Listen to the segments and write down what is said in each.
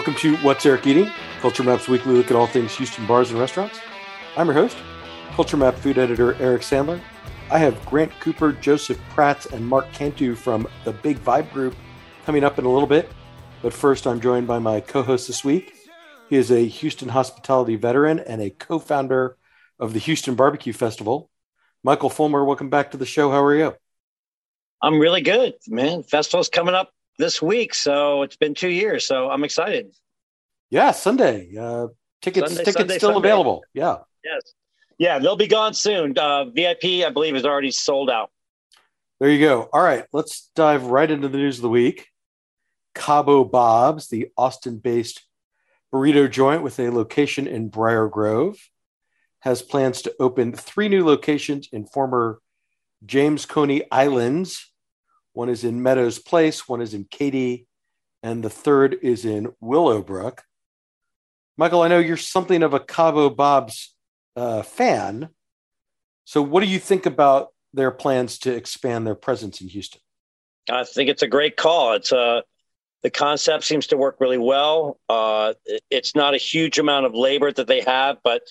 Welcome to What's Eric Eating, Culture Map's weekly look at all things Houston bars and restaurants. I'm your host, Culture Map food editor Eric Sandler. I have Grant Cooper, Josep Prats, and Marc Cantu from the Big Vibe Group coming up in a little bit. But first, I'm joined by my co host this week. He is a Houston hospitality veteran and a co founder of the Houston Barbecue Festival. Michael Fulmer, welcome back to the show. How are you? I'm really good, man. Festival's coming up this week, so it's been two years. So I'm excited. Yeah, Sunday. Uh, tickets Sunday, tickets Sunday, still Sunday. available. Yeah. Yes. Yeah, they'll be gone soon. Uh, VIP, I believe, is already sold out. There you go. All right, let's dive right into the news of the week. Cabo Bob's, the Austin based burrito joint with a location in Briar Grove, has plans to open three new locations in former James Coney Islands. One is in Meadows Place, one is in Katy, and the third is in Willowbrook. Michael, I know you're something of a Cabo Bob's uh, fan. So, what do you think about their plans to expand their presence in Houston? I think it's a great call. It's uh, the concept seems to work really well. Uh, it's not a huge amount of labor that they have, but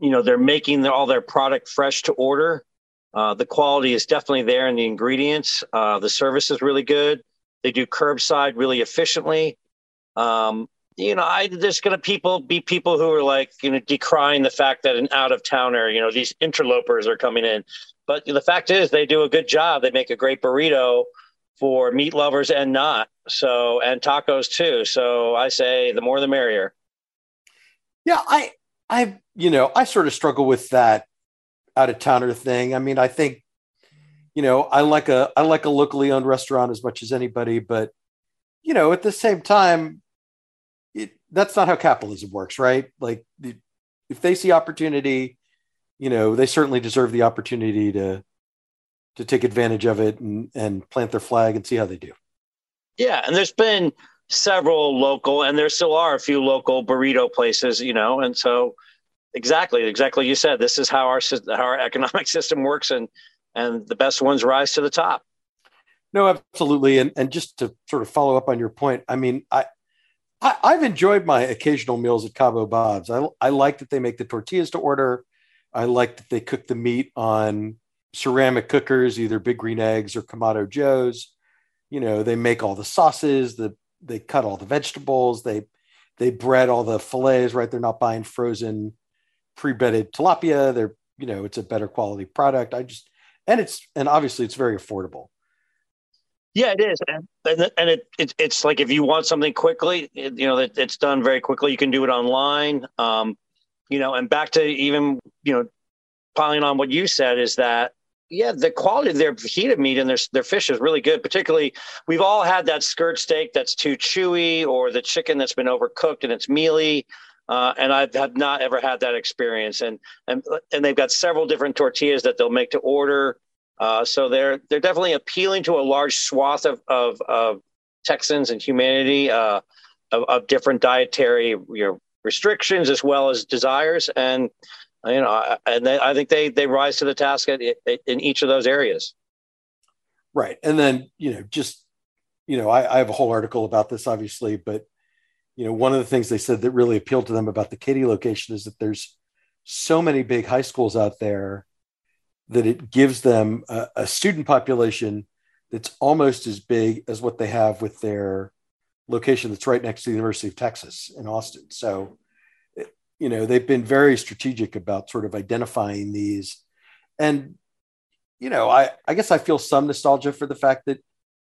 you know they're making all their product fresh to order. Uh, the quality is definitely there in the ingredients. Uh, the service is really good. They do curbside really efficiently. Um, you know, I there's going to people be people who are like you know decrying the fact that an out of towner, you know, these interlopers are coming in. But the fact is, they do a good job. They make a great burrito for meat lovers and not. So and tacos too. So I say the more the merrier. Yeah, I, I, you know, I sort of struggle with that out of towner thing. I mean, I think, you know, I like a, I like a locally owned restaurant as much as anybody, but, you know, at the same time, it, that's not how capitalism works, right? Like, if they see opportunity, you know, they certainly deserve the opportunity to, to take advantage of it and, and plant their flag and see how they do. Yeah, and there's been several local, and there still are a few local burrito places, you know, and so exactly, exactly. You said this is how our how our economic system works, and and the best ones rise to the top. No, absolutely. And and just to sort of follow up on your point, I mean, I, I I've enjoyed my occasional meals at Cabo Bob's. I I like that they make the tortillas to order. I like that they cook the meat on ceramic cookers, either Big Green Eggs or Kamado Joe's. You know, they make all the sauces, the they cut all the vegetables, they they bread all the fillets, right? They're not buying frozen pre-bedded tilapia. They're, you know, it's a better quality product. I just and it's and obviously it's very affordable. Yeah, it is, and and, it, it it's like if you want something quickly, it, you know, it, it's done very quickly. You can do it online. Um, you know, and back to even you know, piling on what you said is that yeah, the quality of their heated meat and their their fish is really good. Particularly, we've all had that skirt steak that's too chewy, or the chicken that's been overcooked and it's mealy. Uh, and I have not ever had that experience. And and and they've got several different tortillas that they'll make to order. Uh, so they're they're definitely appealing to a large swath of of, of Texans and humanity uh, of, of different dietary you know, restrictions as well as desires, and you know, and they, I think they they rise to the task at, in each of those areas. Right. And then, you know, just, you know, I, I have a whole article about this, obviously, but, you know, one of the things they said that really appealed to them about the Katy location is that there's so many big high schools out there that it gives them a, a student population that's almost as big as what they have with their location that's right next to the University of Texas in Austin. So, you know, they've been very strategic about sort of identifying these. And you know, I, I guess I feel some nostalgia for the fact that,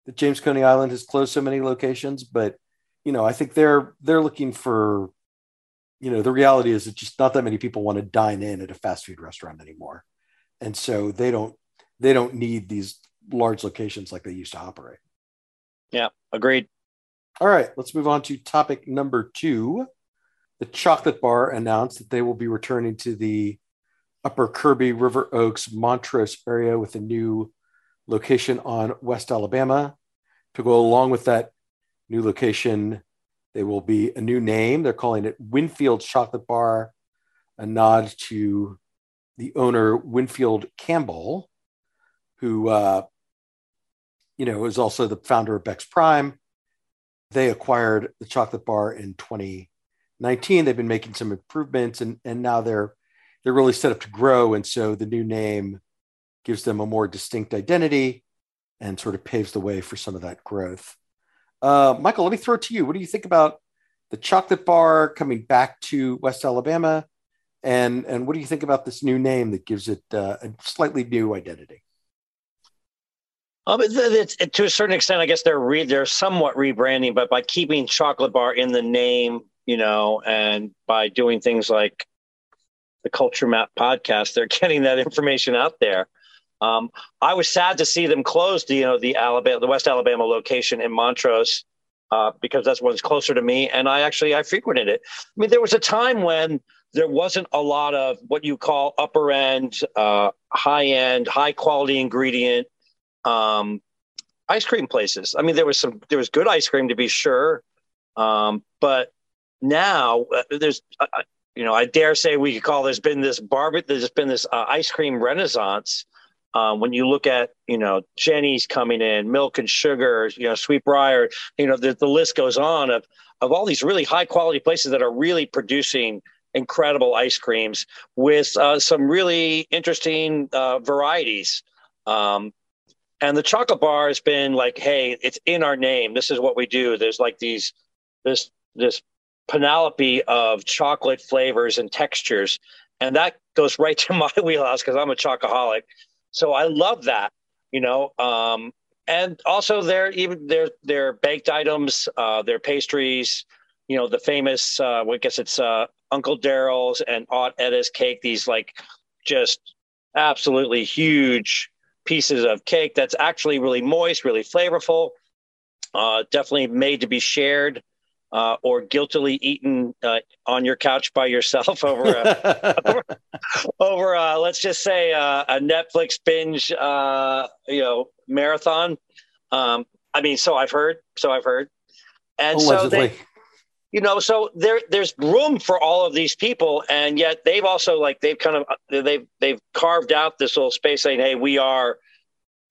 that James Coney Island has closed so many locations, but you know, I think they're they're looking for, you know, the reality is that just not that many people want to dine in at a fast food restaurant anymore. And so they don't they don't need these large locations like they used to operate. Yeah, agreed. All right, let's move on to topic number two. The chocolate bar announced that they will be returning to the Upper Kirby River Oaks Montrose area with a new location on West Alabama. To go along with that new location, there will be a new name. They're calling it Winfield Chocolate Bar, a nod to the owner, Winfield Campbell, who, uh, you know, is also the founder of Becks Prime they acquired the chocolate bar in 2019. They've been making some improvements and, and now they're they're really set up to grow. And so the new name gives them a more distinct identity and sort of paves the way for some of that growth. Uh, Michael, let me throw it to you. What do you think about the chocolate bar coming back to West Alabama? And, and what do you think about this new name that gives it uh, a slightly new identity? Um, it's, it, to a certain extent, I guess they're re, they're somewhat rebranding, but by keeping chocolate bar in the name, you know, and by doing things like the Culture Map podcast, they're getting that information out there. Um, I was sad to see them close the, you know, the Alabama, the West Alabama location in Montrose, uh, because that's one's closer to me. And I actually, I frequented it. I mean, there was a time when there wasn't a lot of what you call upper end, uh, high end, high quality ingredient um, ice cream places. I mean, there was some, there was good ice cream to be sure, um, but now uh, there's, uh, uh, you know, I dare say we could call there's been this barbie, there's been this uh, ice cream renaissance. Um, when you look at, you know, Jeni's coming in, Milk and Sugar, you know, Sweetbriar, you know, the, the list goes on of of all these really high quality places that are really producing incredible ice creams with uh, some really interesting uh, varieties. Um, and the chocolate bar has been like, hey, it's in our name. This is what we do. There's like these, this, this panoply of chocolate flavors and textures. And that goes right to my wheelhouse because I'm a chocoholic. So I love that, you know. Um, and also their even their their baked items, uh, their pastries, you know, the famous uh, I guess it's uh, Uncle Daryl's and Aunt Etta's cake. These like just absolutely huge pieces of cake that's actually really moist, really flavorful. Uh, definitely made to be shared uh, or guiltily eaten uh, on your couch by yourself over a, over, over a, let's just say a, a Netflix binge, uh, you know, marathon. Um, I mean, so I've heard, so I've heard, and Allegedly. so they, you know, so there there's room for all of these people, and yet they've also like they've kind of they've they've carved out this little space saying, hey, we are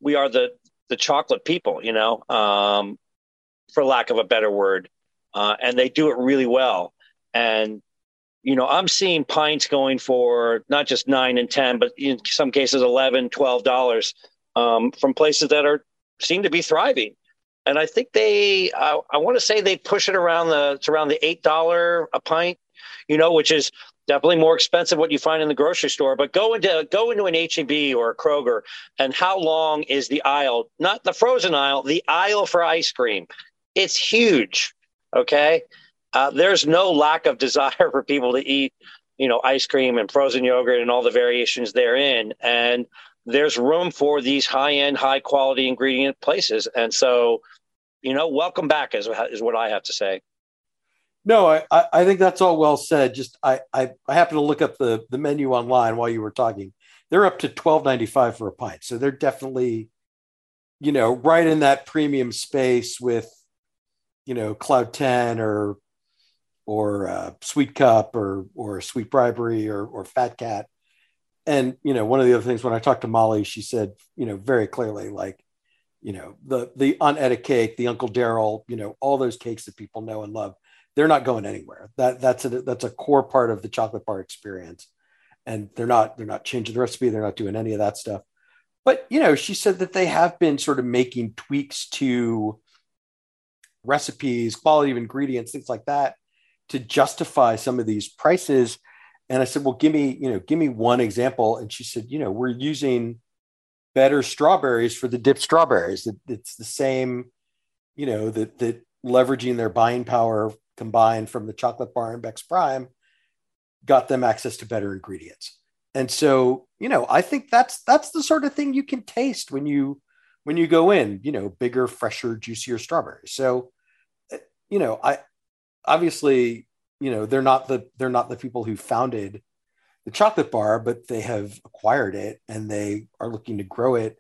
we are the the chocolate people, you know, um, for lack of a better word uh, and they do it really well. And you know, I'm seeing pints going for not just nine and ten, but in some cases 11 12 dollars um, from places that are seem to be thriving. And I think they, uh, I want to say they push it around the, it's around the eight dollar a pint, you know, which is definitely more expensive what you find in the grocery store. But go into go into an HEB or a Kroger, and how long is the aisle? Not the frozen aisle, the aisle for ice cream. It's huge. Okay. Uh, there's no lack of desire for people to eat, you know, ice cream and frozen yogurt and all the variations therein. And there's room for these high end, high quality ingredient places. And so, you know, welcome back is, is what I have to say. No, I, I think that's all well said. Just I, I, I happen to look up the, the menu online while you were talking. They're up to twelve ninety five for a pint, so they're definitely, you know, right in that premium space with you know Cloud Ten or or uh, Sweet Cup or or Sweet Bribery or or Fat Cat. And you know, one of the other things when I talked to Molly, she said, you know, very clearly, like, you know, the the Aunt Etta cake, the Uncle Daryl, you know, all those cakes that people know and love, they're not going anywhere. That that's a that's a core part of the chocolate bar experience. And they're not they're not changing the recipe, they're not doing any of that stuff. But you know, she said that they have been sort of making tweaks to recipes, quality of ingredients, things like that to justify some of these prices. And I said, well, give me, you know, give me one example. And she said, you know, we're using better strawberries for the dipped strawberries. It's the same, you know, that that leveraging their buying power combined from the chocolate bar and Becks Prime got them access to better ingredients. And so, you know, I think that's that's the sort of thing you can taste when you when you go in, you know, bigger, fresher, juicier strawberries. So, eh, you know, I obviously, you know, they're not the they're not the people who founded the chocolate bar, but they have acquired it and they are looking to grow it.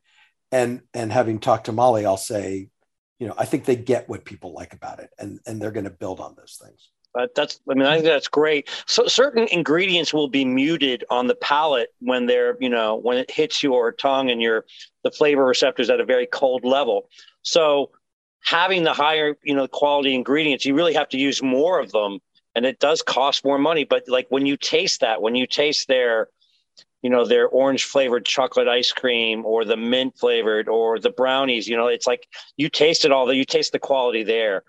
And and having talked to Molly, I'll say, you know, I think they get what people like about it, and and they're going to build on those things. But that's, I mean, I think that's great. So certain ingredients will be muted on the palate when they're, you know, when it hits your tongue and your the flavor receptors at a very cold level. So having the higher, you know, quality ingredients, you really have to use more of them. And it does cost more money. But like when you taste that, when you taste their, you know, their orange flavored chocolate ice cream or the mint flavored or the brownies, you know, it's like you taste it all, you taste the quality there.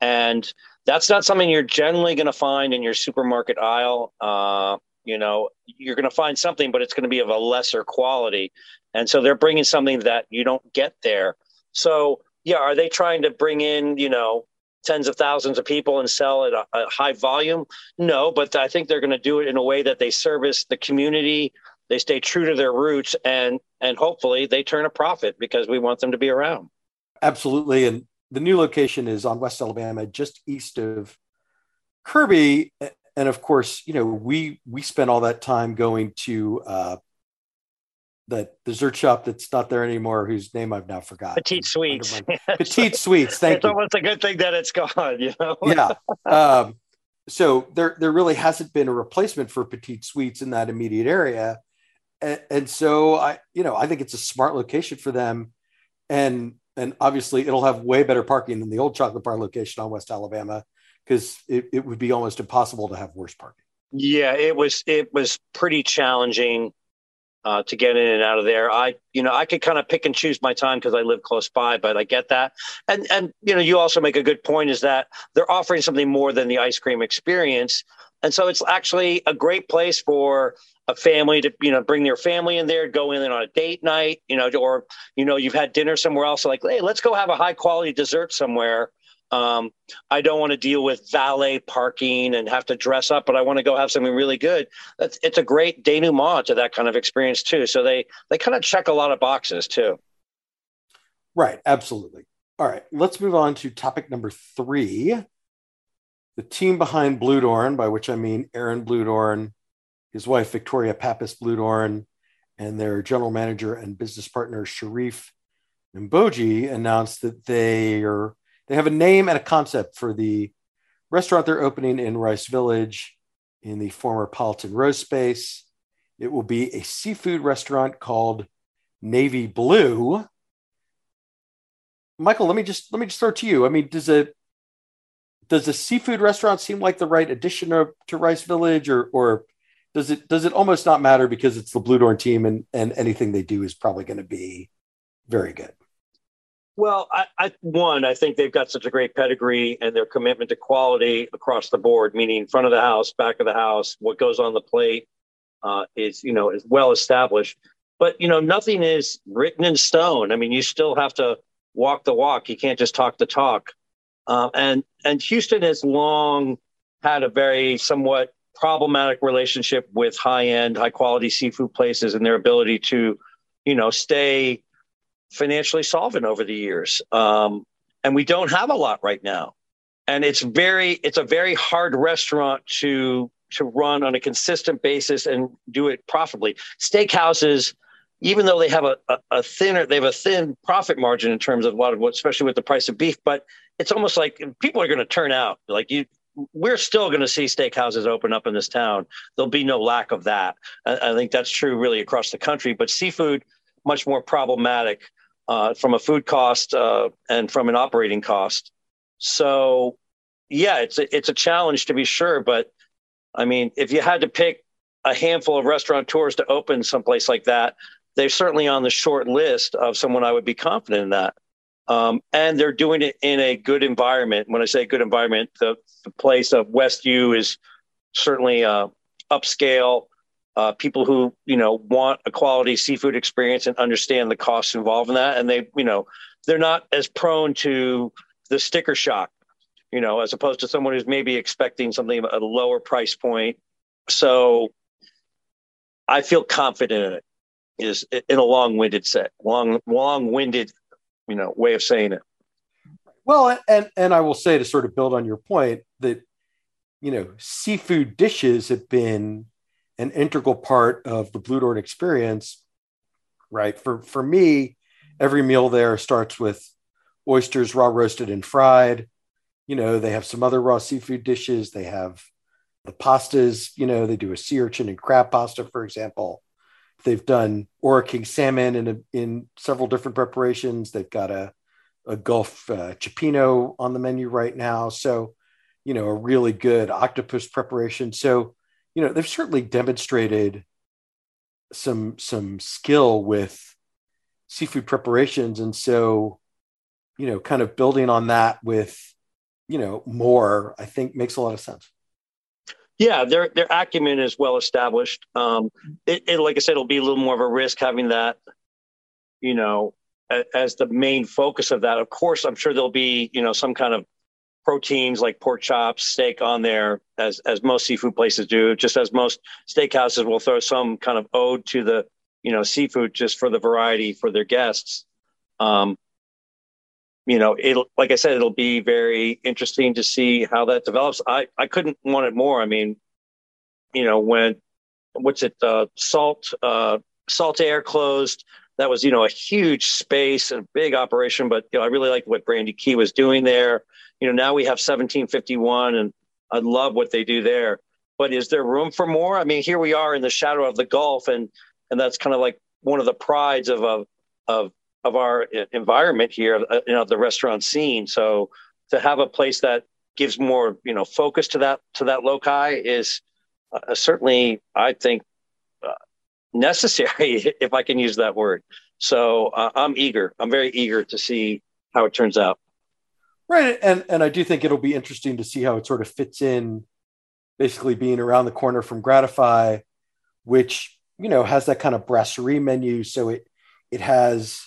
And that's not something you're generally going to find in your supermarket aisle. Uh, you know, you're going to find something, but it's going to be of a lesser quality. And so they're bringing something that you don't get there. So, yeah, are they trying to bring in, you know, tens of thousands of people and sell at a, a high volume? No, but I think they're going to do it in a way that they service the community. They stay true to their roots and and hopefully they turn a profit because we want them to be around. Absolutely. And the new location is on West Alabama, just east of Kirby. And of course, you know, we we spent all that time going to uh, that dessert shop that's not there anymore, whose name I've now forgotten. Petite Sweets. Petite Sweets. Thank it's you. It's almost a good thing that it's gone, you know? yeah. Um, so there, there really hasn't been a replacement for Petite Sweets in that immediate area. And, and so I, you know, I think it's a smart location for them. And and obviously it'll have way better parking than the old chocolate bar location on West Alabama because it, it would be almost impossible to have worse parking. Yeah, it was it was pretty challenging uh, to get in and out of there. I, you know, I could kind of pick and choose my time because I live close by, but I get that. And and you know, you also make a good point is that they're offering something more than the ice cream experience, and so it's actually a great place for a family to you know bring their family in there, go in on a date night, you know, or you know you've had dinner somewhere else, like hey, let's go have a high quality dessert somewhere um, I don't want to deal with valet parking and have to dress up, but I want to go have something really good. It's a great denouement to that kind of experience too. So they they kind of check a lot of boxes too. Right, absolutely. All right, let's move on to topic number three. The team behind Bludorn, by which I mean Aaron Bludorn, his wife Victoria Pappas Bludorn, and their general manager and business partner Cherif Mbodji announced that they are they have a name and a concept for the restaurant they're opening in Rice Village in the former Politan Row's space. It will be a seafood restaurant called Navy Blue. Michael, let me just let me just throw to you. I mean, does a does a seafood restaurant seem like the right addition to, to Rice Village, or or does it does it almost not matter because it's the Bludorn team and and anything they do is probably going to be very good? Well, I, I, one, I think they've got such a great pedigree and their commitment to quality across the board, meaning front of the house, back of the house, what goes on the plate uh, is, you know, is well established. But you know, nothing is written in stone. I mean, you still have to walk the walk. You can't just talk the talk. Um, and and Houston has long had a very somewhat problematic relationship with high end, high quality seafood places and their ability to, you know, stay financially solvent over the years. Um, and we don't have a lot right now. And it's very, it's a very hard restaurant to to run on a consistent basis and do it profitably. Steakhouses, even though they have a, a, a, thinner, they have a thin profit margin in terms of a lot of what, especially with the price of beef, but it's almost like people are going to turn out. Like you, we're still going to see steakhouses open up in this town. There'll be no lack of that. I, I think that's true really across the country, but seafood, much more problematic uh, from a food cost uh, and from an operating cost. So, yeah, it's a, it's a challenge to be sure. But I mean, if you had to pick a handful of restaurateurs to open someplace like that, they're certainly on the short list of someone I would be confident in that. Um, and they're doing it in a good environment. When I say good environment, the, the place of Westview is certainly uh, upscale uh, people who you know want a quality seafood experience and understand the costs involved in that, and they you know they're not as prone to the sticker shock, you know, as opposed to someone who's maybe expecting something at a lower price point. So I feel confident in it. Is in a long-winded set, long long-winded, you know, way of saying it. Well, and and I will say to sort of build on your point that you know seafood dishes have been an integral part of the Bludorn experience, right? For for me, every meal there starts with oysters raw roasted and fried. You know, they have some other raw seafood dishes. They have the pastas, you know, they do a sea urchin and crab pasta, for example. They've done Ora King salmon in, a, in several different preparations. They've got a, a Gulf uh, Cioppino on the menu right now. So, you know, a really good octopus preparation. So, you know, they've certainly demonstrated some some skill with seafood preparations, and so, you know, kind of building on that with, you know, more, I think makes a lot of sense. Yeah, their their acumen is well established. Um, it, it, like I said, it'll be a little more of a risk having that, you know, as the main focus of that. Of course, I'm sure there'll be you know some kind of proteins like pork chops, steak on there, as as most seafood places do. Just as most steakhouses will throw some kind of ode to the you know seafood just for the variety for their guests. Um, you know, it'll like I said, it'll be very interesting to see how that develops. I I couldn't want it more. I mean, you know, when what's it, uh, salt uh, Saltair closed that was you know a huge space and big operation but you know i really liked what Brandi Key was doing there you know now we have 1751 and i love what they do there but is there room for more i mean here we are in the shadow of the gulf and and that's kind of like one of the prides of of of, of our environment here uh, you know the restaurant scene so to have a place that gives more you know focus to that to that loci is uh, certainly i think necessary, if I can use that word. So uh, I'm eager. I'm very eager to see how it turns out. Right, and and I do think it'll be interesting to see how it sort of fits in, basically being around the corner from Gratify, which you know has that kind of brasserie menu. So it it has,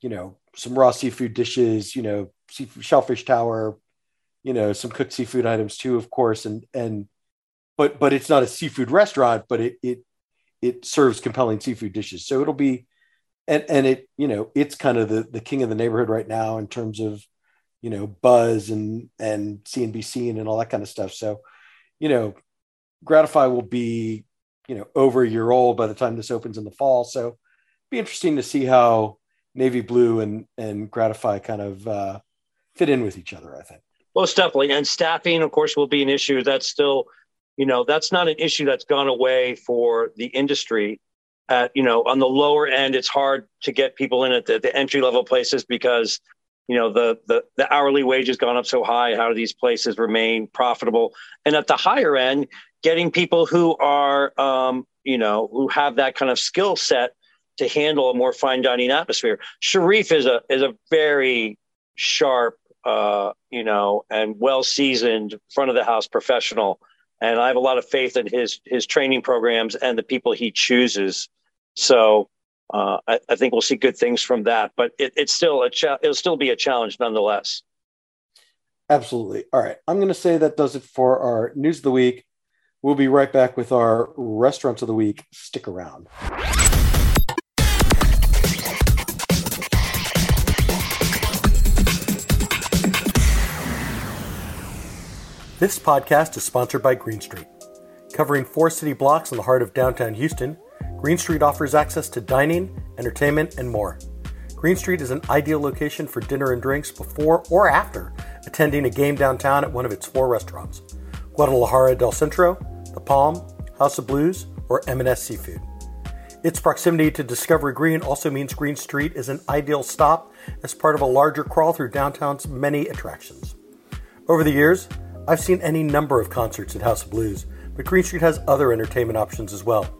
you know, some raw seafood dishes, you know, seafood, shellfish tower, you know, some cooked seafood items too, of course, and and but but it's not a seafood restaurant, but it it it serves compelling seafood dishes. So it'll be, and and it you know it's kind of the the king of the neighborhood right now in terms of you know buzz and and CNBC and, and all that kind of stuff. So you know, Gratify will be you know over a year old by the time this opens in the fall. So be interesting to see how navy blue and and Gratify kind of uh, fit in with each other. I think. Most definitely, and staffing, of course, will be an issue. That's still you know that's not an issue that's gone away for the industry at you know on the lower end it's hard to get people in at the, the entry level places because you know the, the the hourly wage has gone up so high how do these places remain profitable and at the higher end getting people who are um, you know who have that kind of skill set to handle a more fine dining atmosphere Cherif is a is a very sharp uh, you know and well seasoned front of the house professional and I have a lot of faith in his his training programs and the people he chooses. So uh, I, I, think we'll see good things from that. But it, it's still a cha- it'll still be a challenge nonetheless. Absolutely. All right, I'm going to say that does it for our news of the week. We'll be right back with our restaurants of the week. Stick around. This podcast is sponsored by Green Street. Covering four city blocks in the heart of downtown Houston, Green Street offers access to dining, entertainment, and more. Green Street is an ideal location for dinner and drinks before or after attending a game downtown at one of its four restaurants Guadalajara del Centro, The Palm, House of Blues, or M&S Seafood. Its proximity to Discovery Green also means Green Street is an ideal stop as part of a larger crawl through downtown's many attractions. Over the years, I've seen any number of concerts at House of Blues, but Green Street has other entertainment options as well.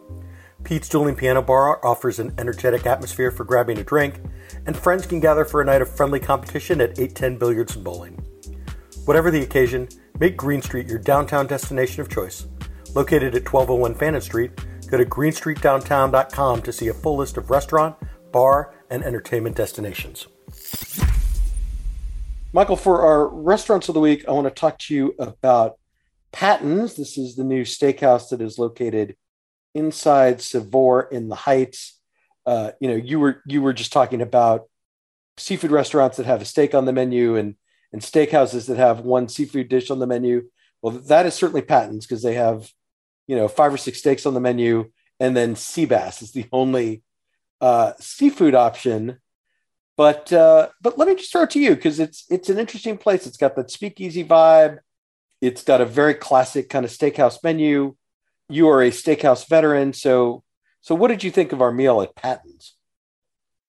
Pete's Dueling Piano Bar offers an energetic atmosphere for grabbing a drink, and friends can gather for a night of friendly competition at 810 Billiards and Bowling. Whatever the occasion, make Green Street your downtown destination of choice. Located at 1201 Fannin Street, go to greenstreetdowntown.com to see a full list of restaurant, bar, and entertainment destinations. Michael, for our restaurants of the week, I want to talk to you about Patton's. This is the new steakhouse that is located inside Savoir in the Heights. Uh, you know, you were you were just talking about seafood restaurants that have a steak on the menu and and steakhouses that have one seafood dish on the menu. Well, that is certainly Patton's because they have, you know, five or six steaks on the menu, and then sea bass is the only uh, seafood option but uh, but let me just throw it to you because it's it's an interesting place. It's got that speakeasy vibe. It's got a very classic kind of steakhouse menu. You are a steakhouse veteran, so so what did you think of our meal at Patton's?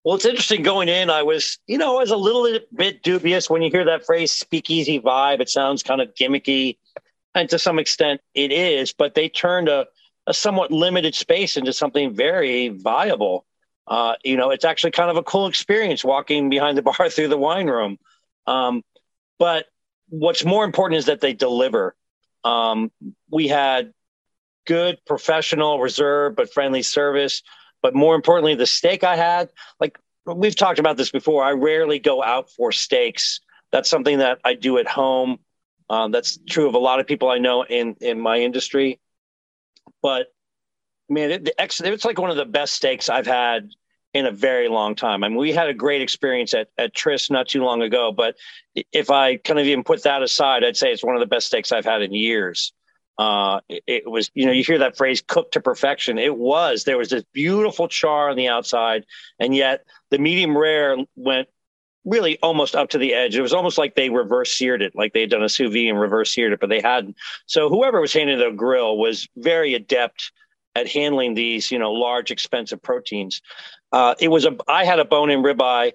Well, it's interesting going in. I was, you know, I was a little bit dubious when you hear that phrase speakeasy vibe. It sounds kind of gimmicky. And to some extent it is, but they turned a, a somewhat limited space into something very viable. Uh, you know, it's actually kind of a cool experience walking behind the bar through the wine room. Um, but what's more important is that they deliver. Um, we had good, professional, reserved, but friendly service. But more importantly, the steak I had, like we've talked about this before, I rarely go out for steaks. That's something that I do at home. Um, that's true of a lot of people I know in in my industry. But man, it, it's like one of the best steaks I've had in a very long time. I mean, we had a great experience at, at Tryst not too long ago, but if I kind of even put that aside, I'd say it's one of the best steaks I've had in years. Uh, it, it, was, you know, you hear that phrase cooked to perfection. It was, there was this beautiful char on the outside, and yet the medium rare went really almost up to the edge. It was almost like they reverse seared it, like they had done a sous vide and reverse seared it, but they hadn't. So whoever was handing the grill was very adept at handling these, you know, large, expensive proteins. Uh, it was a, I had a bone in ribeye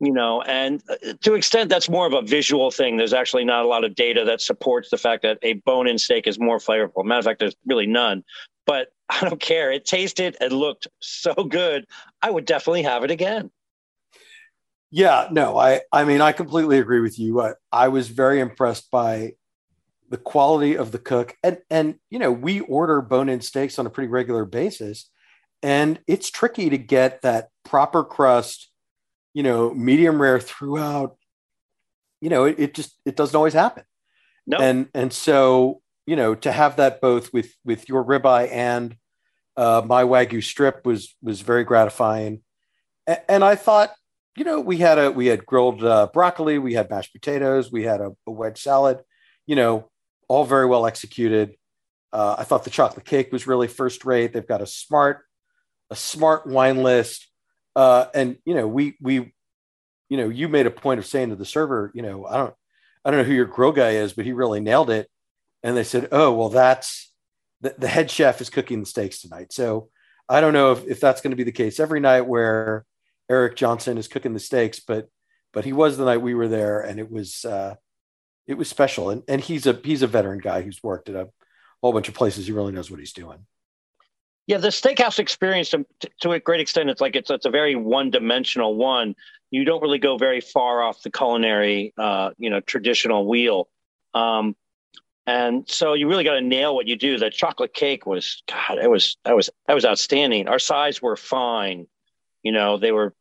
you know and uh, to extent that's more of a visual thing. There's actually not a lot of data that supports the fact that a bone-in steak is more flavorful. Matter of fact there's really none. But i don't care. It tasted and looked so good. I would definitely have it again. Yeah no i i mean i completely agree with you. I, I was very impressed by the quality of the cook and and you know we order bone-in steaks on a pretty regular basis and it's tricky to get that proper crust you know, medium rare throughout, you know, it, it just it doesn't always happen. No. And and so, you know, to have that both with with your ribeye and uh, my wagyu strip was was very gratifying. And, and, I thought, you know, we had a we had grilled uh, broccoli, we had mashed potatoes, we had a, a wedge salad, you know, all very well executed. Uh, I thought the chocolate cake was really first rate. They've got a smart a smart wine list. Uh, and you know, we we, you know, you made a point of saying to the server, you know, I don't, I don't know who your grill guy is, but he really nailed it. And they said, oh, well, that's the, the head chef is cooking the steaks tonight. So I don't know if, if that's going to be the case every night where Eric Johnson is cooking the steaks, but but he was the night we were there, and it was uh, it was special. And and he's a he's a veteran guy who's worked at a whole bunch of places. He really knows what he's doing. Yeah, the steakhouse experience to, to a great extent, it's like it's it's a very one dimensional one. You don't really go very far off the culinary, uh, you know, traditional wheel. Um, and so you really got to nail what you do. The chocolate cake was, God, it was, that was, that was outstanding. Our sides were fine. You know, they were,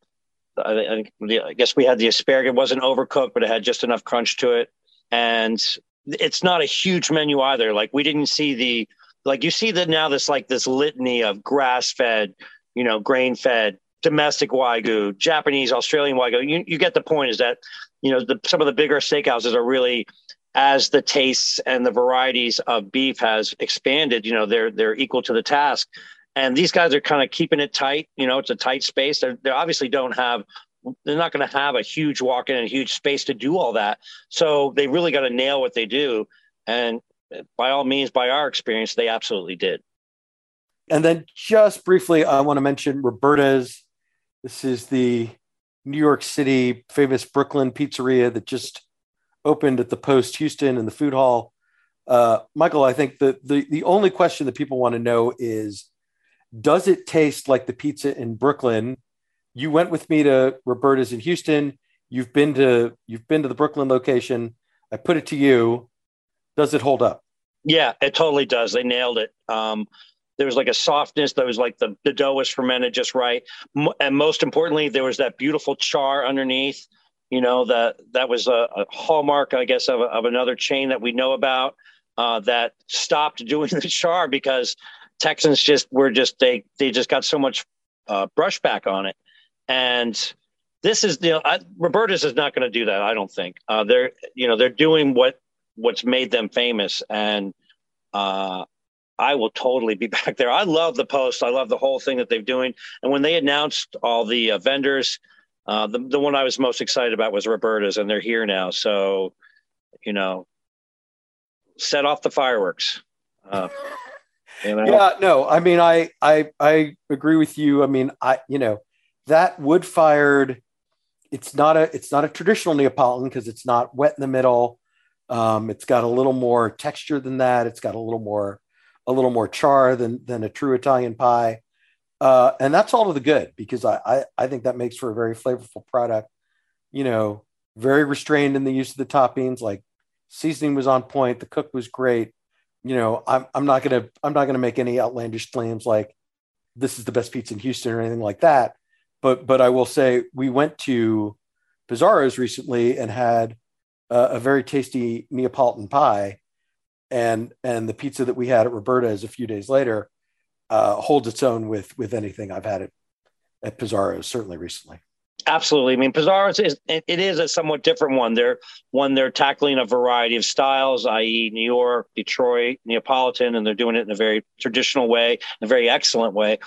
I, I guess we had the asparagus, it wasn't overcooked, but it had just enough crunch to it. And it's not a huge menu either. Like we didn't see the, like you see that now this like this litany of grass fed, you know, grain fed, domestic wagyu, Japanese, Australian wagyu. You, you get the point. Is that you know the, some of the bigger steakhouses are really as the tastes and the varieties of beef has expanded. You know, they're they're equal to the task. And these guys are kind of keeping it tight. You know, it's a tight space. They're, they obviously don't have they're not going to have a huge walk-in and a huge space to do all that. So they really got to nail what they do. And by all means, by our experience, they absolutely did. And then just briefly, I want to mention Roberta's. This is the New York City famous Brooklyn pizzeria that just opened at the Post Houston in the food hall. Uh, Michael, I think the, the the only question that people want to know is, does it taste like the pizza in Brooklyn? You went with me to Roberta's in Houston. You've been to you've been to the Brooklyn location. I put it to you does it hold up? Yeah, it totally does. They nailed it. Um, there was like a softness that was like the, the dough was fermented just right. And most importantly, there was that beautiful char underneath. You know, that that was a, a hallmark, I guess, of, of another chain that we know about uh, that stopped doing the char because Texans just were just they they just got so much uh, brushback on it. And this is you know I, Roberta's is not going to do that. I don't think uh, they're you know they're doing what what's made them famous. And uh, I will totally be back there. I love the post. I love the whole thing that they're doing. And when they announced all the uh, vendors, uh, the the one I was most excited about was Roberta's, and they're here now. So, you know, set off the fireworks. Uh, you know? Yeah, no, I mean, I I I agree with you. I mean, I you know, that wood fired. It's not a it's not a traditional Neapolitan because it's not wet in the middle. Um, it's got a little more texture than that. It's got a little more a little more char than than a true Italian pie. Uh, and that's all to the good because I, I, I think that makes for a very flavorful product. You know, very restrained in the use of the toppings. Like seasoning was on point. The cook was great. You know, I'm I'm not gonna I'm not gonna make any outlandish claims like this is the best pizza in Houston or anything like that. But but I will say we went to Pizaro's recently and had uh, a very tasty Neapolitan pie, and and the pizza that we had at Roberta's a few days later uh, holds its own with with anything I've had at, at Pizaro's certainly recently. Absolutely. I mean, Pizaro's is it is a somewhat different one. They're one they're tackling a variety of styles, i.e., New York, Detroit, Neapolitan, and they're doing it in a very traditional way, a very excellent way.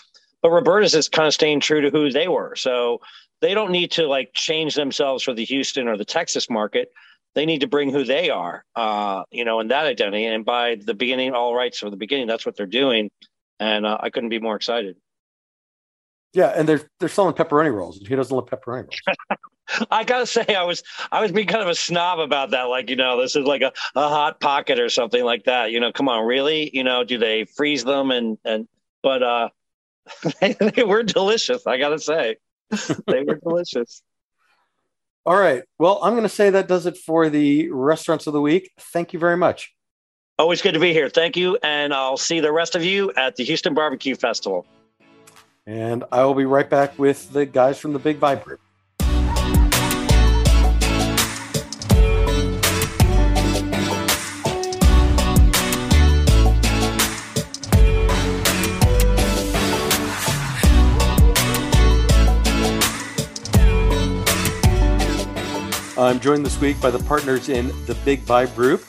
But Roberta's is kind of staying true to who they were. So they don't need to like change themselves for the Houston or the Texas market. They need to bring who they are, uh, you know, in that identity. And by the beginning, all rights from the beginning, that's what they're doing and uh, I couldn't be more excited. Yeah, and they're they're selling pepperoni rolls. Who doesn't love pepperoni rolls? I gotta say, I was I was being kind of a snob about that. Like, you know, this is like a, a hot pocket or something like that. You know, come on, really? You know, do they freeze them and and but uh they, they were delicious, I gotta say. they were delicious. All right. Well, I'm gonna say that does it for the restaurants of the week. Thank you very much. Always good to be here. Thank you. And I'll see the rest of you at the Houston Barbecue Festival. And I will be right back with the guys from the Big Vibe Group. I'm joined this week by the partners in the Big Vibe Group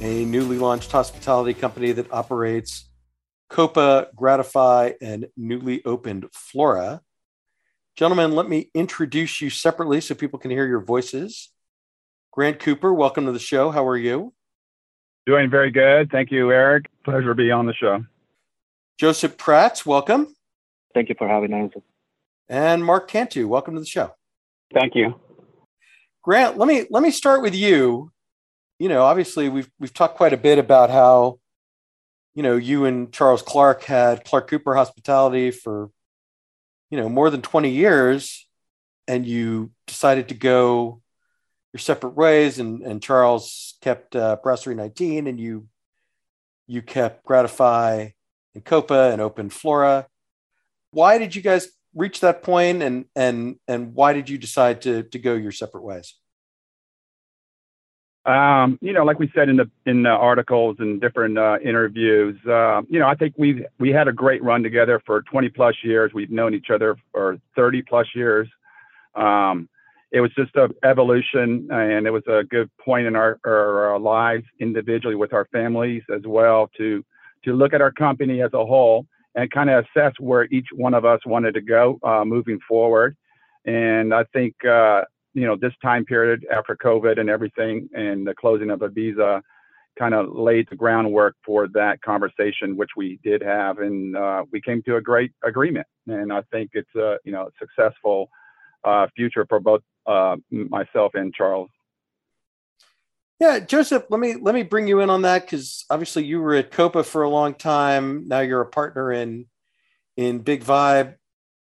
a newly launched hospitality company that operates Coppa, Gratify, and newly opened Flora. Gentlemen, let me introduce you separately so people can hear your voices. Grant Cooper, welcome to the show. How are you? Doing very good. Thank you, Eric. Pleasure to be on the show. Josep Prats, welcome. Thank you for having us. And Marc Cantu, welcome to the show. Thank you. Grant, let me let me start with you you know, obviously we've we've talked quite a bit about how, you know, you and Charles Clark had Clark Cooper Hospitality for, you know, more than 20 years, and you decided to go your separate ways, and and Charles kept uh, Brasserie 19, and you you kept Gratify and Coppa and opened Flora. Why did you guys reach that point, and and and why did you decide to to go your separate ways? Um, you know, like we said in the in the articles and different uh, interviews, uh, you know, I think we we had a great run together for 20 plus years. We've known each other for 30 plus years. Um, it was just a evolution, and it was a good point in our, our, our lives individually with our families as well to to look at our company as a whole and kind of assess where each one of us wanted to go uh, moving forward. And I think uh, you know, this time period after COVID and everything and the closing of Ibiza kind of laid the groundwork for that conversation, which we did have. And uh, we came to a great agreement. And I think it's a, you know, successful uh, future for both uh, myself and Charles. Yeah, Josep, let me let me bring you in on that because obviously you were at Coppa for a long time. Now you're a partner in in Big Vibe.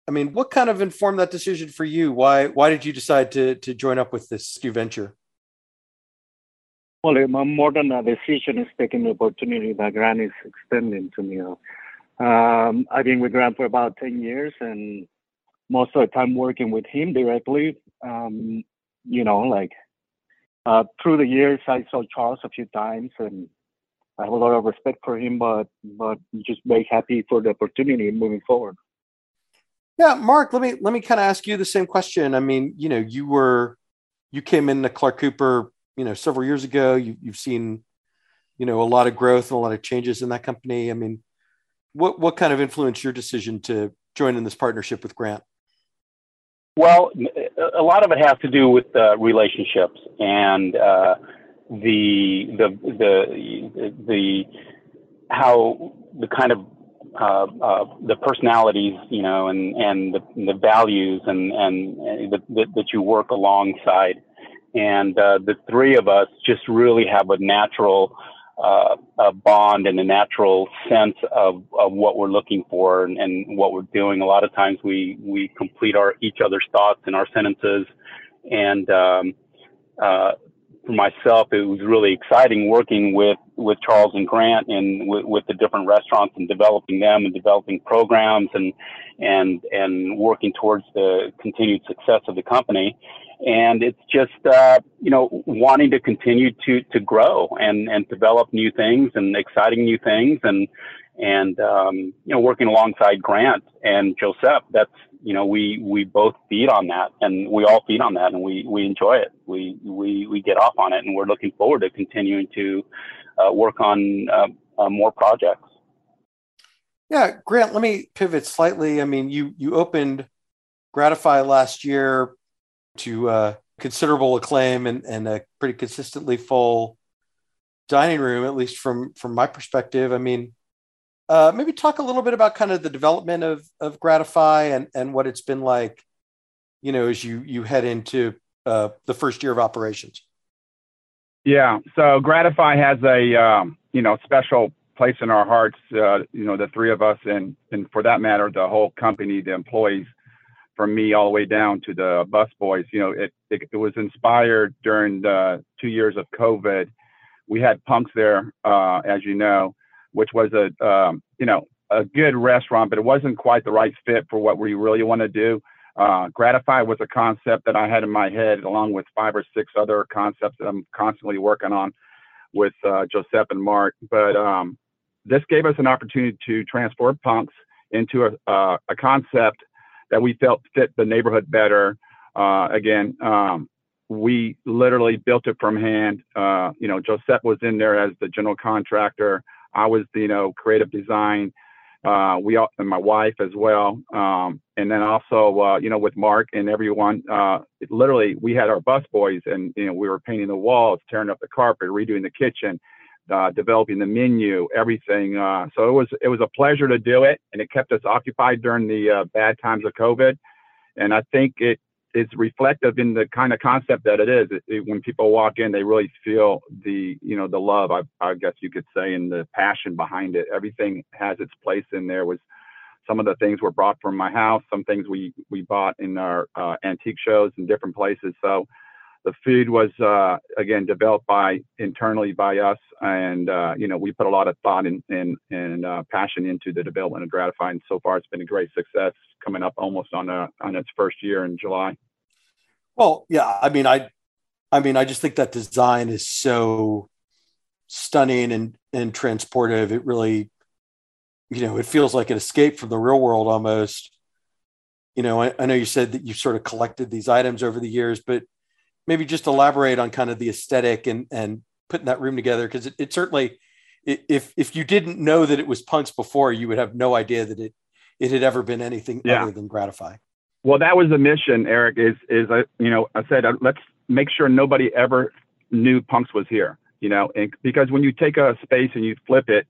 I mean, what kind of informed that decision for you? Why why did you decide to to join up with this new venture? Well, more than a decision is taking the opportunity that Grant is extending to me. Um, I've been with Grant for about 10 years and most of the time working with him directly. Um, you know, like uh, through the years, I saw Charles a few times and I have a lot of respect for him, but, but just very happy for the opportunity moving forward. Yeah, Marc, let me let me kind of ask you the same question. I mean, you know, you were you came into Clark Cooper, you know, several years ago. You, you've seen, you know, a lot of growth and a lot of changes in that company. I mean, what what kind of influenced your decision to join in this partnership with Grant? Well, a lot of it has to do with uh, relationships and uh, the, the the the how the kind of uh, uh, the personalities, you know, and and the, the values and and the, the, that you work alongside. And uh, the three of us just really have a natural uh, a bond and a natural sense of, of what we're looking for and, and, what we're doing. A lot of times we we complete our each other's thoughts in our sentences, and um, uh, for myself, it was really exciting working with with Charles and Grant and with, with, the different restaurants and developing them and developing programs and and and working towards the continued success of the company. And it's just uh, you know wanting to continue to to grow and and develop new things and exciting new things and and um, you know working alongside Grant and Josep. That's you know, we we both feed on that, and we all feed on that, and we we enjoy it. We we we get off on it, and we're looking forward to continuing to uh, work on uh, uh, more projects. Yeah, Grant. Let me pivot slightly. I mean, you you opened Gratify last year to uh, considerable acclaim and, and a pretty consistently full dining room, at least from from my perspective. I mean, uh, maybe talk a little bit about kind of the development of of Gratify and and what it's been like, you know, as you you head into uh, the first year of operations. Yeah, so Gratify has a um, you know special place in our hearts. Uh, you know, the three of us, and and for that matter, the whole company, the employees, from me all the way down to the bus boys. You know, it it, it was inspired during the two years of COVID. We had punks there, uh, as you know, which was a um, you know a good restaurant, but it wasn't quite the right fit for what we really want to do. Uh, Gratify was a concept that I had in my head, along with five or six other concepts that I'm constantly working on with uh, Josep and Marc. But um, this gave us an opportunity to transform punks into a, uh, a concept that we felt fit the neighborhood better. Uh, again, um, we literally built it from hand. Uh, you know, Josep was in there as the general contractor. I was, you know, creative design. Uh, we all, and my wife as well. Um, and then also, uh, you know, with Marc and everyone, uh, literally we had our bus boys and, you know, we were painting the walls, tearing up the carpet, redoing the kitchen, uh, developing the menu, everything. Uh, so it was, it was a pleasure to do it and it kept us occupied during the uh, bad times of COVID. And I think it, is reflective in the kind of concept that it is. It, it, when people walk in, they really feel the you know the love. I, I guess you could say, and the passion behind it. Everything has its place in there. Was some of the things were brought from my house. Some things we we bought in our uh, antique shows in different places. So the food was uh, again developed by internally by us, and uh, you know we put a lot of thought and and, and uh, passion into the development of Gratify. And so far, it's been a great success. Coming up almost on a, on its first year in July. Well, yeah, I mean, I, I mean, I just think that design is so stunning and and transportive. It really, you know, it feels like an escape from the real world almost. You know, I, I know you said that you sort of collected these items over the years, but maybe just elaborate on kind of the aesthetic and and putting that room together because it, it, certainly if if you didn't know that it was punks before you would have no idea that it it had ever been anything yeah. other than gratify well that was the mission eric is is I, you know i said uh, let's make sure nobody ever knew punks was here you know and because when you take a space and you flip it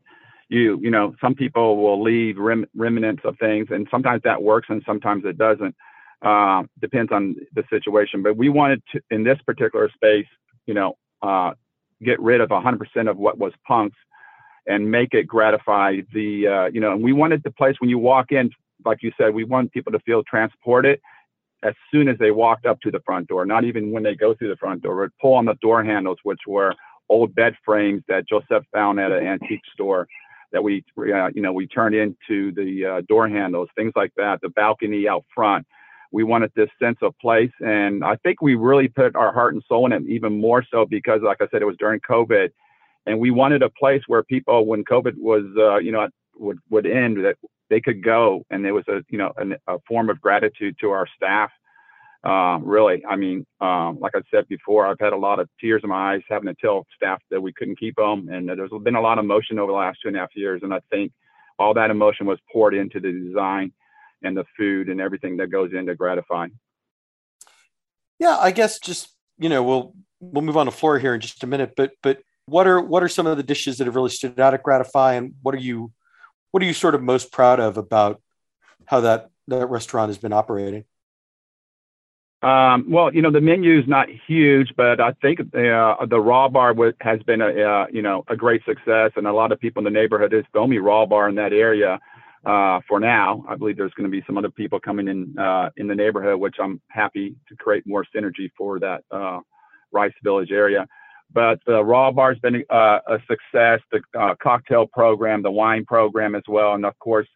you you know some people will leave rem, remnants of things and sometimes that works and sometimes it doesn't uh, depends on the situation. But we wanted to, in this particular space, you know, uh, get rid of 100% of what was punks and make it gratify the, uh, you know, and we wanted the place when you walk in, like you said, we want people to feel transported as soon as they walked up to the front door, not even when they go through the front door. We'd pull on the door handles, which were old bed frames that Josep found at an antique store that we, uh, you know, we turned into the uh, door handles, things like that. The balcony out front, we wanted this sense of place. And I think we really put our heart and soul in it, even more so because, like I said, it was during COVID. And we wanted a place where people, when COVID was, uh, you know, would, would end, that they could go. And it was a, you know, a, a form of gratitude to our staff. Um, really, I mean, um, like I said before, I've had a lot of tears in my eyes having to tell staff that we couldn't keep them. And there's been a lot of emotion over the last two and a half years. And I think all that emotion was poured into the design and the food and everything that goes into gratifying. Yeah, I guess just you know we'll we'll move on to Flora here in just a minute, but but what are what are some of the dishes that have really stood out at Gratify, and what are you what are you sort of most proud of about how that that restaurant has been operating? Um, well, you know, the menu is not huge, but I think uh, the raw bar w- has been a uh, you know a great success, and a lot of people in the neighborhood. is the only raw bar in that area uh, for now. I believe there's going to be some other people coming in uh, in the neighborhood, which I'm happy to create more synergy for that uh, Rice Village area. But the raw bar has been uh, a success. The cocktail program, the wine program as well, and of course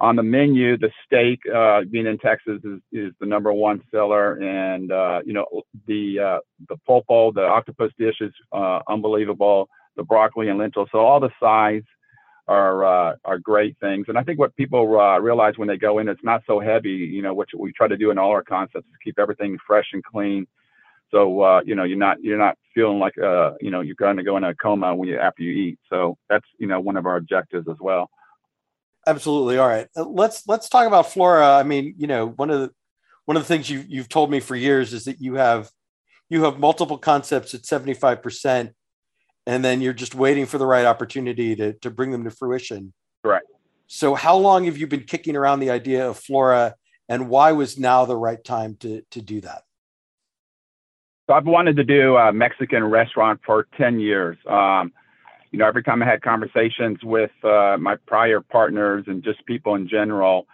on the menu, the steak, uh, being in Texas, is, is the number one seller, and uh, you know the uh, the pulpo, the octopus dish is uh, unbelievable. The broccoli and lentils, so all the sides are uh, are great things. And I think what people uh, realize when they go in, it's not so heavy. You know, which we try to do in all our concepts is keep everything fresh and clean. So you know, you're not you're not feeling like uh, you know you're going to go in a coma when you after you eat. So that's you know one of our objectives as well absolutely. All right, uh, let's let's talk about Flora. I mean, you know, one of the one of the things you you've told me for years is that you have you have multiple concepts at seventy five percent, and then you're just waiting for the right opportunity to to bring them to fruition. Right. So, how long have you been kicking around the idea of Flora, and why was now the right time to to do that? So, I've wanted to do a Mexican restaurant for ten years. Um, you know, every time I had conversations with uh, my prior partners and just people in general,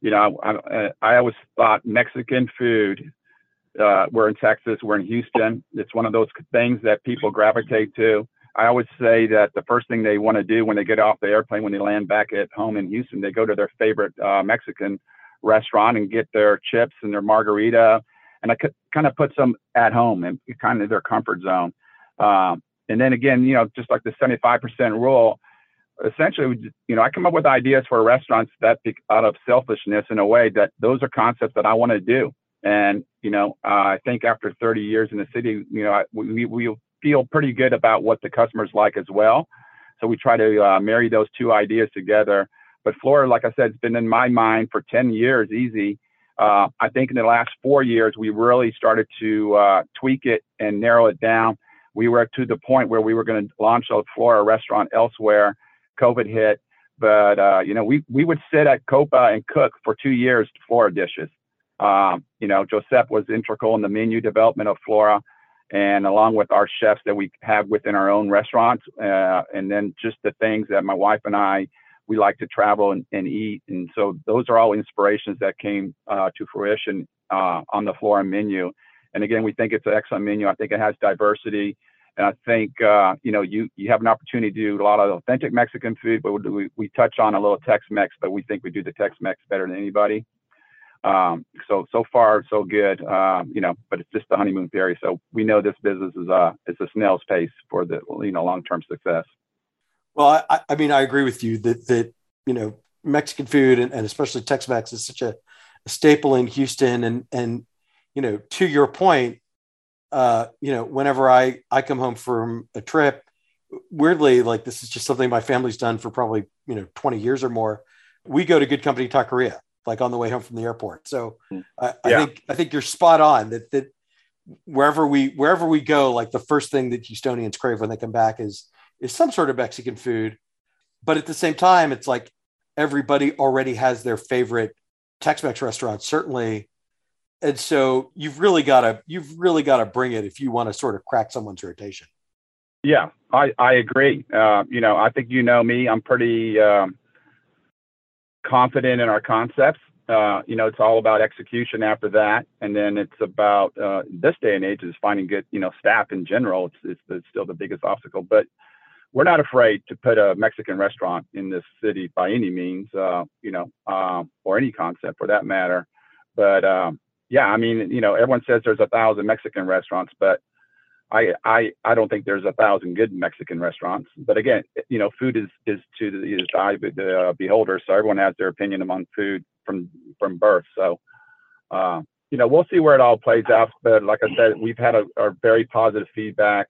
you know, I, I always thought Mexican food. Uh, we're in Texas, we're in Houston. It's one of those things that people gravitate to. I always say that the first thing they want to do when they get off the airplane, when they land back at home in Houston, they go to their favorite uh, Mexican restaurant and get their chips and their margarita, and I could kind of put them at home and kind of their comfort zone. Um, and then again, you know, just like the 75% rule, essentially, you know, I come up with ideas for restaurants that out of selfishness in a way that those are concepts that I want to do. And, you know, uh, I think after 30 years in the city, you know, we, we feel pretty good about what the customers like as well. So we try to uh, marry those two ideas together. But Flora, like I said, it's been in my mind for 10 years, easy. Uh, I think in the last four years, we really started to uh, tweak it and narrow it down we were to the point where we were going to launch a Flora restaurant elsewhere. COVID hit, but uh, you know, we we would sit at Coppa and cook for two years Flora dishes. Um, you know, Josep was integral in the menu development of Flora, and along with our chefs that we have within our own restaurants, uh, and then just the things that my wife and I we like to travel and, and eat, and so those are all inspirations that came uh, to fruition uh, on the Flora menu. And again, we think it's an excellent menu. I think it has diversity. And I think, uh, you know, you, you have an opportunity to do a lot of authentic Mexican food, but we, we touch on a little Tex-Mex, but we think we do the Tex-Mex better than anybody. Um, so, so far, so good, um, you know, but it's just the honeymoon period. So we know this business is a, it's a snail's pace for the, you know, long-term success. Well, I, I mean, I agree with you that, that, you know, Mexican food and, and especially Tex-Mex is such a, a staple in Houston and, and, you know, to your point, uh, you know, whenever I I come home from a trip, weirdly, like this is just something my family's done for probably you know 20 years or more. We go to Goode Company Taqueria, like on the way home from the airport. So hmm. I, I think I think you're spot on that that wherever we wherever we go, like the first thing that Houstonians crave when they come back is is some sort of Mexican food. But at the same time, it's like everybody already has their favorite Tex-Mex restaurant. Certainly, and so you've really got to you've really got to bring it if you want to sort of crack someone's rotation yeah i i agree uh, you know i think you know me i'm pretty um, confident in our concepts. Uh, you know it's all about execution after that. And then it's about uh, this day and age is finding good you know staff in general. It's, it's, it's still the biggest obstacle. But we're not afraid to put a Mexican restaurant in this city by any means, uh, you know, um, or any concept for that matter. But um, yeah, I mean, you know, everyone says there's a thousand Mexican restaurants, but I I I don't think there's a thousand good Mexican restaurants. But again, you know, food is is to the, is the eye of the uh, beholder, so everyone has their opinion among food from from birth. So, uh, you know, we'll see where it all plays out. But like I said, we've had a, a very positive feedback,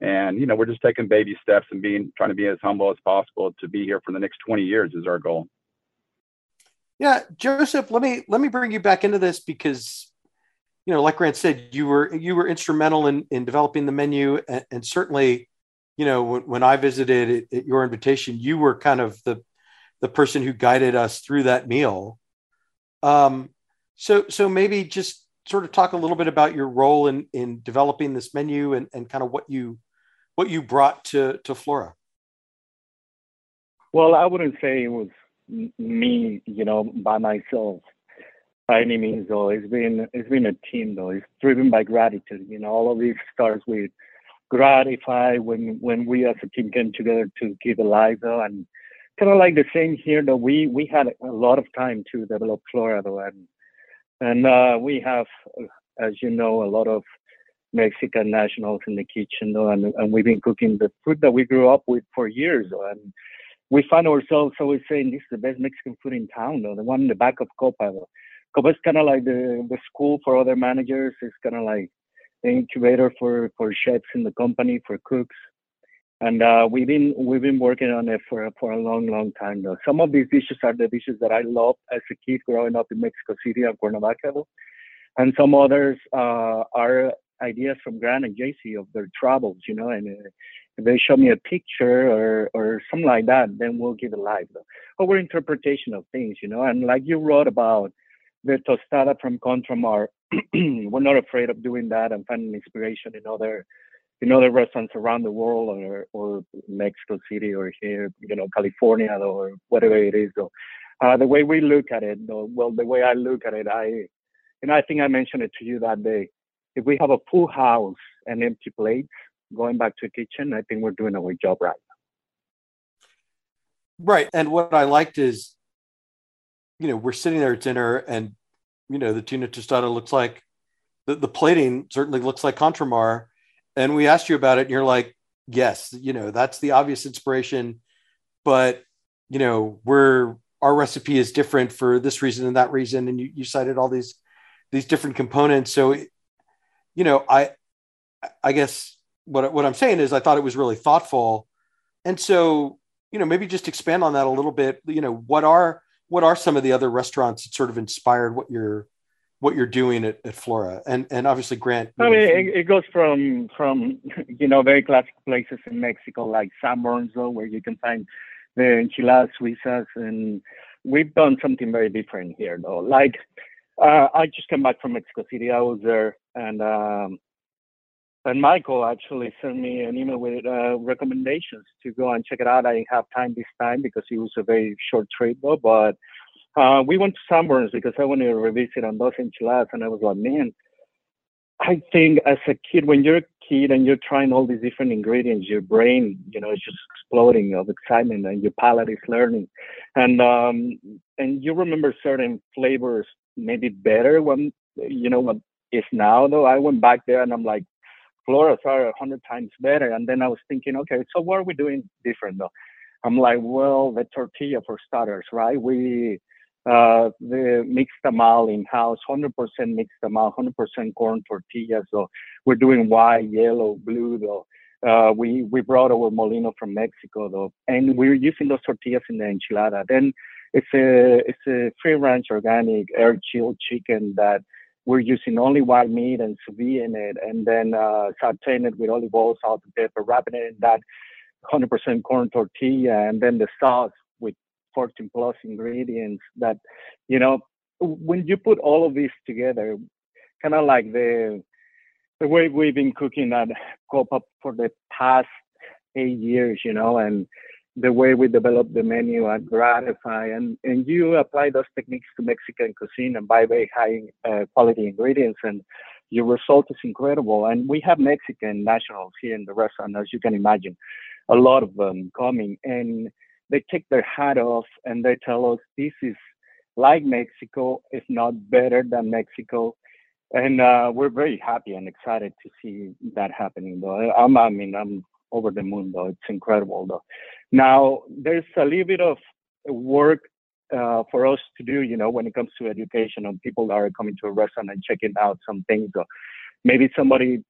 and you know, we're just taking baby steps and being trying to be as humble as possible to be here for the next 20 years is our goal. Yeah, Josep, let me let me bring you back into this because you know, like Grant said, you were you were instrumental in in developing the menu, and, and certainly, you know, when, when I visited at, at, your invitation, you were kind of the the person who guided us through that meal. Um, so so maybe just sort of talk a little bit about your role in in developing this menu and, and kind of what you what you brought to to Flora. Well, I wouldn't say it was me, you know, by myself by any means though. It's been it's been a team though. It's driven by gratitude. You know, all of these starts with gratify when when we as a team came together to give a live though and kind of like the same here though we we had a lot of time to develop Flora though and and uh, we have as you know a lot of Mexican nationals in the kitchen though and, and we've been cooking the food that we grew up with for years though and we find ourselves always saying this is the best Mexican food in town though the one in the back of Coppa though Coppa is kind of like the the school for other managers it's kind of like the incubator for for chefs in the company for cooks and uh, we've been we've been working on it for for a long long time now. Some of these dishes are the dishes that I loved as a kid growing up in Mexico City and Cuernavaca, and some others uh, are ideas from Grant and JC of their travels, you know, and uh, if they show me a picture or or something like that, then we'll give it. Though. Our interpretation of things, you know, and like you wrote about the tostada from Contramar, we're not afraid of doing that and finding inspiration in other in other restaurants around the world or or Mexico City or here, you know, California or whatever it is. So, uh, the way we look at it, though, well, the way I look at it, I, and I think I mentioned it to you that day. If we have a full house and empty plates, going back to the kitchen, I think we're doing our job right. Right, and what I liked is, you know, we're sitting there at dinner, and you know, the tuna tostada looks like the, the plating certainly looks like Contramar and we asked you about it and you're like yes you know that's the obvious inspiration. But you know we're our recipe is different for this reason and that reason. And you, you cited all these these different components. So you know i i guess what what i'm saying is i thought it was really thoughtful. And so you know maybe just expand on that a little bit. You know what are what are some of the other restaurants that sort of inspired what you're what you're doing at, at Flora, and and obviously Grant. I mean, it, it, goes from from you know very classic places in Mexico like San Sanborns, where you can find the enchiladas suizas, and we've done something very different here, though. Like uh, I just came back from Mexico City. I was there, and um, and Michael actually sent me an email with uh, recommendations to go and check it out. I didn't have time this time because it was a very short trip, but uh, we went to Sanborns because I wanted to revisit on those enchiladas, and I was like, man, I think as a kid, when you're a kid and you're trying all these different ingredients, your brain, you know, is just exploding of excitement, and your palate is learning, and um, and you remember certain flavors maybe better when you know what is now. Though I went back there and I'm like, Floras are a hundred times better, and then I was thinking, okay, so what are we doing different though? I'm like, well, the tortilla for starters, right? We uh, the mixed tamal in house, 100% mixed tamal, 100% corn tortillas. So we're doing white, yellow, blue though. Uh, we we brought our molino from Mexico though, and we're using those tortillas in the enchilada. Then it's a it's a free range organic air chilled chicken that we're using only wild meat and sous vide in it, and then uh, sauteing it with olive oil, salt, and pepper, wrapping it in that 100% corn tortilla, and then the sauce with 14 plus ingredients that, you know, when you put all of this together, kind of like the the way we've been cooking at Coppa for the past eight years, you know, and the way we develop the menu at Gratify, and and you apply those techniques to Mexican cuisine and buy very high uh, quality ingredients, and your result is incredible. And we have Mexican nationals here in the restaurant, as you can imagine, a lot of them coming, and they take their hat off and they tell us this is like Mexico, if not better than Mexico. And uh, we're very happy and excited to see that happening. Though I'm, I mean, I'm over the moon. Though it's incredible. Though now there's a little bit of work uh, for us to do. You know, when it comes to education, and people are coming to a restaurant and checking out some things. Or maybe somebody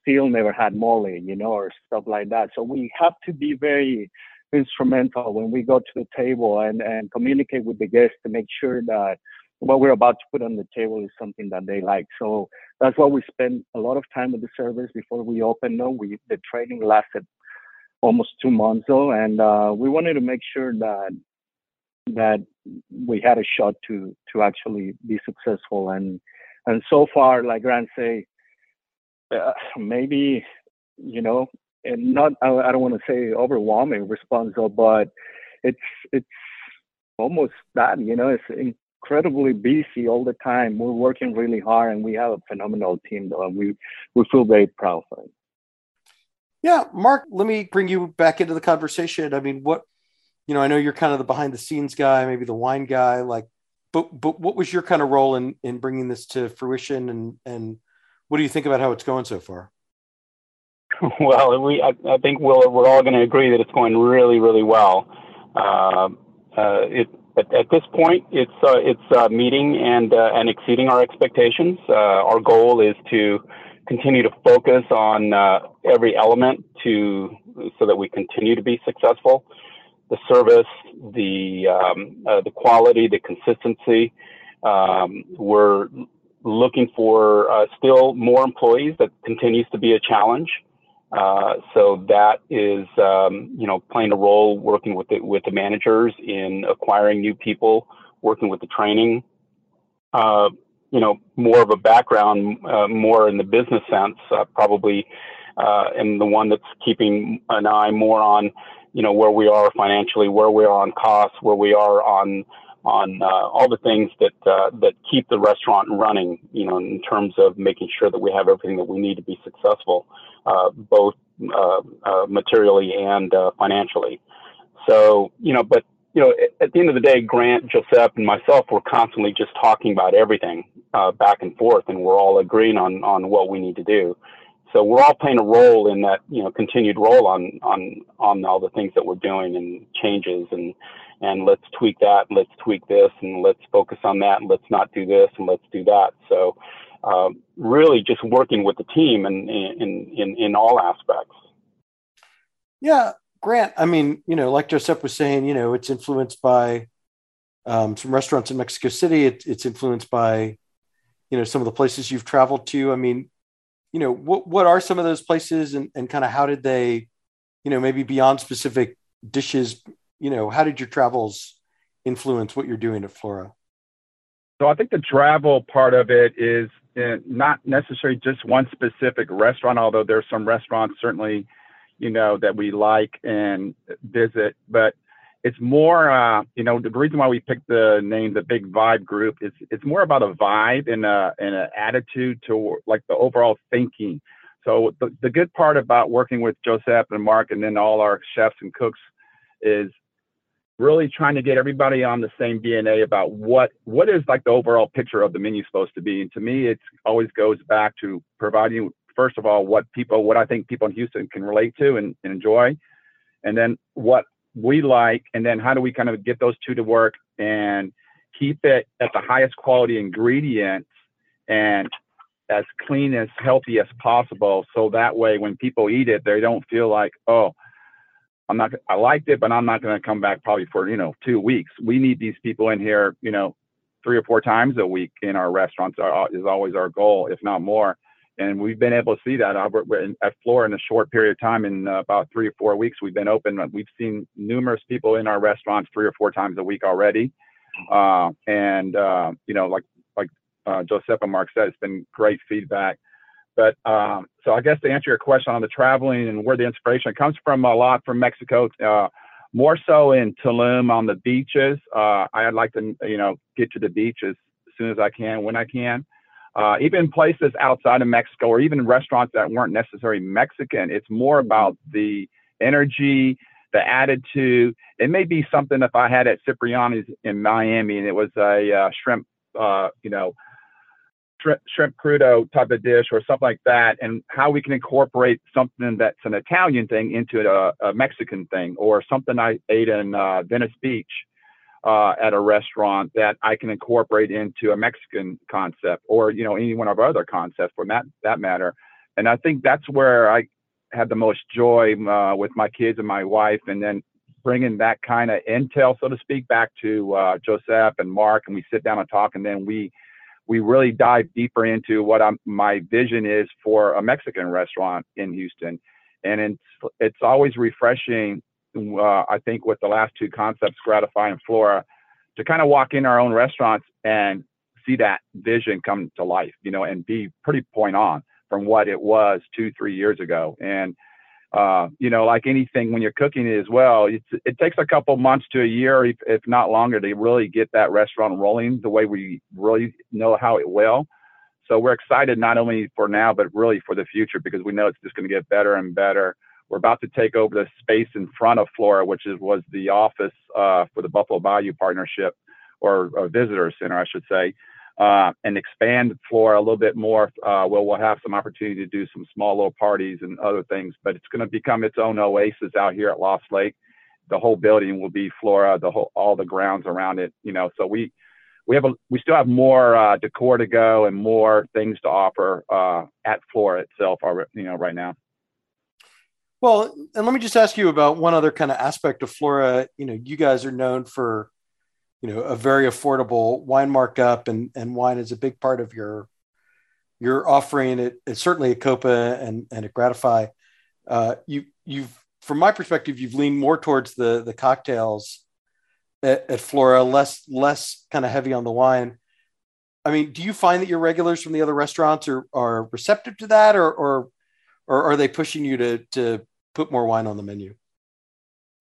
still never had mole, you know, or stuff like that. So we have to be very instrumental when we go to the table and, and communicate with the guests to make sure that what we're about to put on the table is something that they like. So that's why we spend a lot of time with the servers before we open. No, we the training lasted almost two months though, and uh, we wanted to make sure that that we had a shot to to actually be successful. And and so far, like Grant say, uh, maybe you know, and not I, I don't want to say overwhelming response, though, but it's it's almost that you know it's incredibly busy all the time. We're working really hard, and we have a phenomenal team, though, and we we feel very proud of it. Yeah, Marc, let me bring you back into the conversation. I mean, what you know, I know you're kind of the behind the scenes guy, maybe the wine guy, like, but but what was your kind of role in in bringing this to fruition, and and what do you think about how it's going so far? Well, we I, I think we'll, we're all going to agree that it's going really really well. Uh, uh, it at, at, this point, it's uh, it's uh, meeting and uh, and exceeding our expectations. Uh, our goal is to continue to focus on uh, every element to so that we continue to be successful. The service, the um, the quality, the consistency. Um, we're looking for still more employees. That continues to be a challenge. Uh, so that is, um, you know, playing a role working with the, with the managers in acquiring new people, working with the training. Uh, you know, more of a background, uh, more in the business sense, uh, probably, uh, and the one that's keeping an eye more on, you know, where we are financially, where we are on costs, where we are on on uh, all the things that uh, that keep the restaurant running. You know, in terms of making sure that we have everything that we need to be successful, uh, both uh, uh, materially and uh, financially. So, you know, but you know, at the end of the day, Grant, Josep, and myself were constantly just talking about everything back and forth, and we're all agreeing on on what we need to do. So we're all playing a role in that, you know, continued role on on on all the things that we're doing and changes and and let's tweak that, let's tweak this, and let's focus on that, and let's not do this, and let's do that. So, uh, really, just working with the team in in in in all aspects. Yeah, Grant. I mean, you know, like Josep was saying, you know, it's influenced by um, some restaurants in Mexico City. It, it's influenced by, you know, some of the places you've traveled to. I mean, you know, what what are some of those places, and and kind of how did they, you know, maybe beyond specific dishes you know, how did your travels influence what you're doing at Flora? So I think the travel part of it is uh, not necessarily just one specific restaurant, although there's some restaurants certainly, you know, that we like and visit, but it's more, uh, you know, the reason why we picked the name, the Big Vibe Group, is it's more about a vibe and a and an attitude to like the overall thinking. So the, the good part about working with Josep and Marc and then all our chefs and cooks is really trying to get everybody on the same DNA about what what is like the overall picture of the menu supposed to be. And to me, it always goes back to providing first of all what people what I think people in Houston can relate to and, and enjoy, and then what we like, and then how do we kind of get those two to work and keep it at the highest quality ingredients and as clean as healthy as possible so that way when people eat it they don't feel like oh I'm not, I liked it, but I'm not going to come back probably for, you know, two weeks. We need these people in here, you know, three or four times a week in our restaurants uh, is always our goal, if not more. And we've been able to see that at Flora in a short period of time. In uh, about three or four weeks, we've been open. We've seen numerous people in our restaurants three or four times a week already. Uh, and, uh, you know, like, like uh, and Marc said, it's been great feedback. But um, so I guess to answer your question on the traveling and where the inspiration comes from, a lot from Mexico. Uh, more so in Tulum on the beaches. Uh, I'd like to, you know, get to the beach as soon as I can, when I can. Uh, even places outside of Mexico or even restaurants that weren't necessarily Mexican. It's more about the energy, the attitude. It may be something if I had at Cipriani's in Miami and it was a uh, shrimp, uh, you know, shrimp, shrimp crudo type of dish or something like that, and how we can incorporate something that's an Italian thing into a, a Mexican thing, or something I ate in uh, Venice Beach uh, at a restaurant that I can incorporate into a Mexican concept, or you know any one of our other concepts for that that matter. And I think that's where I had the most joy uh, with my kids and my wife, and then bringing that kind of intel, so to speak, back to uh, Josep and Marc, and we sit down and talk, and then we we really dive deeper into what I'm, my vision is for a Mexican restaurant in Houston. And it's, it's always refreshing. Uh, I think with the last two concepts, Gratify and Flora, to kind of walk in our own restaurants and see that vision come to life, you know, and be pretty point on from what it was two, three years ago. And uh, you know, like anything when you're cooking it as well, it takes a couple months to a year, if, if not longer, to really get that restaurant rolling the way we really know how it will. So we're excited not only for now, but really for the future because we know it's just going to get better and better. We're about to take over the space in front of Flora, which is, was the office uh, for the Buffalo Bayou Partnership or, or Visitor Center, I should say uh, and expand Flora a little bit more. Uh, where we'll have some opportunity to do some small little parties and other things, but it's going to become its own oasis out here at Lost Lake. The whole building will be flora, the whole, all the grounds around it, you know, so we, we have a, we still have more uh, decor to go and more things to offer uh, at Flora itself, you know, right now. Well, and let me just ask you about one other kind of aspect of Flora. You know, you guys are known for you know a very affordable wine markup and and wine is a big part of your your offering. It, it's certainly at Coppa and and at gratify. Uh, you you've from my perspective you've leaned more towards the the cocktails at, at flora less less kind of heavy on the wine. I mean do you find that your regulars from the other restaurants are are receptive to that or or or are they pushing you to to put more wine on the menu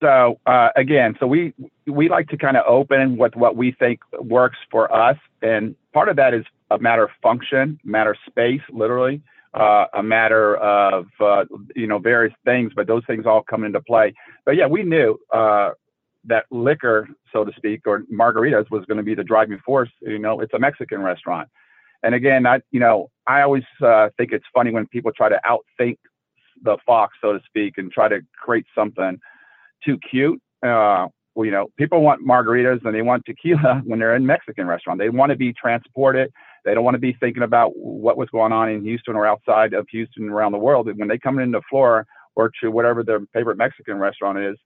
so uh, again, so we we like to kind of open with what we think works for us, and part of that is a matter of function, matter of space, literally, uh, a matter of uh, you know various things, but those things all come into play. But yeah, we knew uh, that liquor, so to speak, or margaritas was going to be the driving force. You know, it's a Mexican restaurant, and again, I you know I always uh, think it's funny when people try to outthink the fox, so to speak, and try to create something too cute. Uh, well, you know, people want margaritas and they want tequila when they're in Mexican restaurant. They want to be transported. They don't want to be thinking about what was going on in Houston or outside of Houston around the world. And when they come into Flora or to whatever their favorite Mexican restaurant is,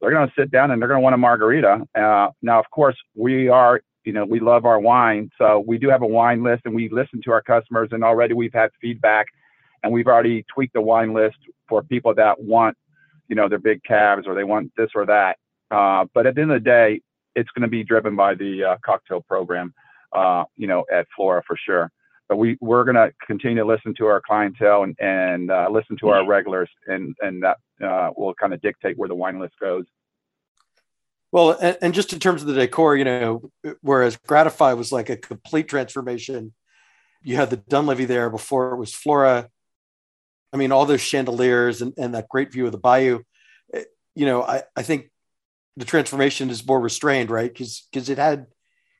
they're going to sit down and they're going to want a margarita. Uh, now, of course, we are, you know, we love our wine. So we do have a wine list and we listen to our customers. And already we've had feedback and we've already tweaked the wine list for people that want you know, their big calves or they want this or that. Uh, but at the end of the day, it's going to be driven by the uh, cocktail program, uh, you know, at Flora for sure. But we we're going to continue to listen to our clientele and and uh, listen to our regulars, and and that uh, will kind of dictate where the wine list goes. Well, and, and, just in terms of the decor, you know, whereas Gratify was like a complete transformation, you had the Dunlavy there before it was Flora. I mean, all those chandeliers and, and that great view of the bayou. Eh, you know, I, I think the transformation is more restrained, right? Because because it had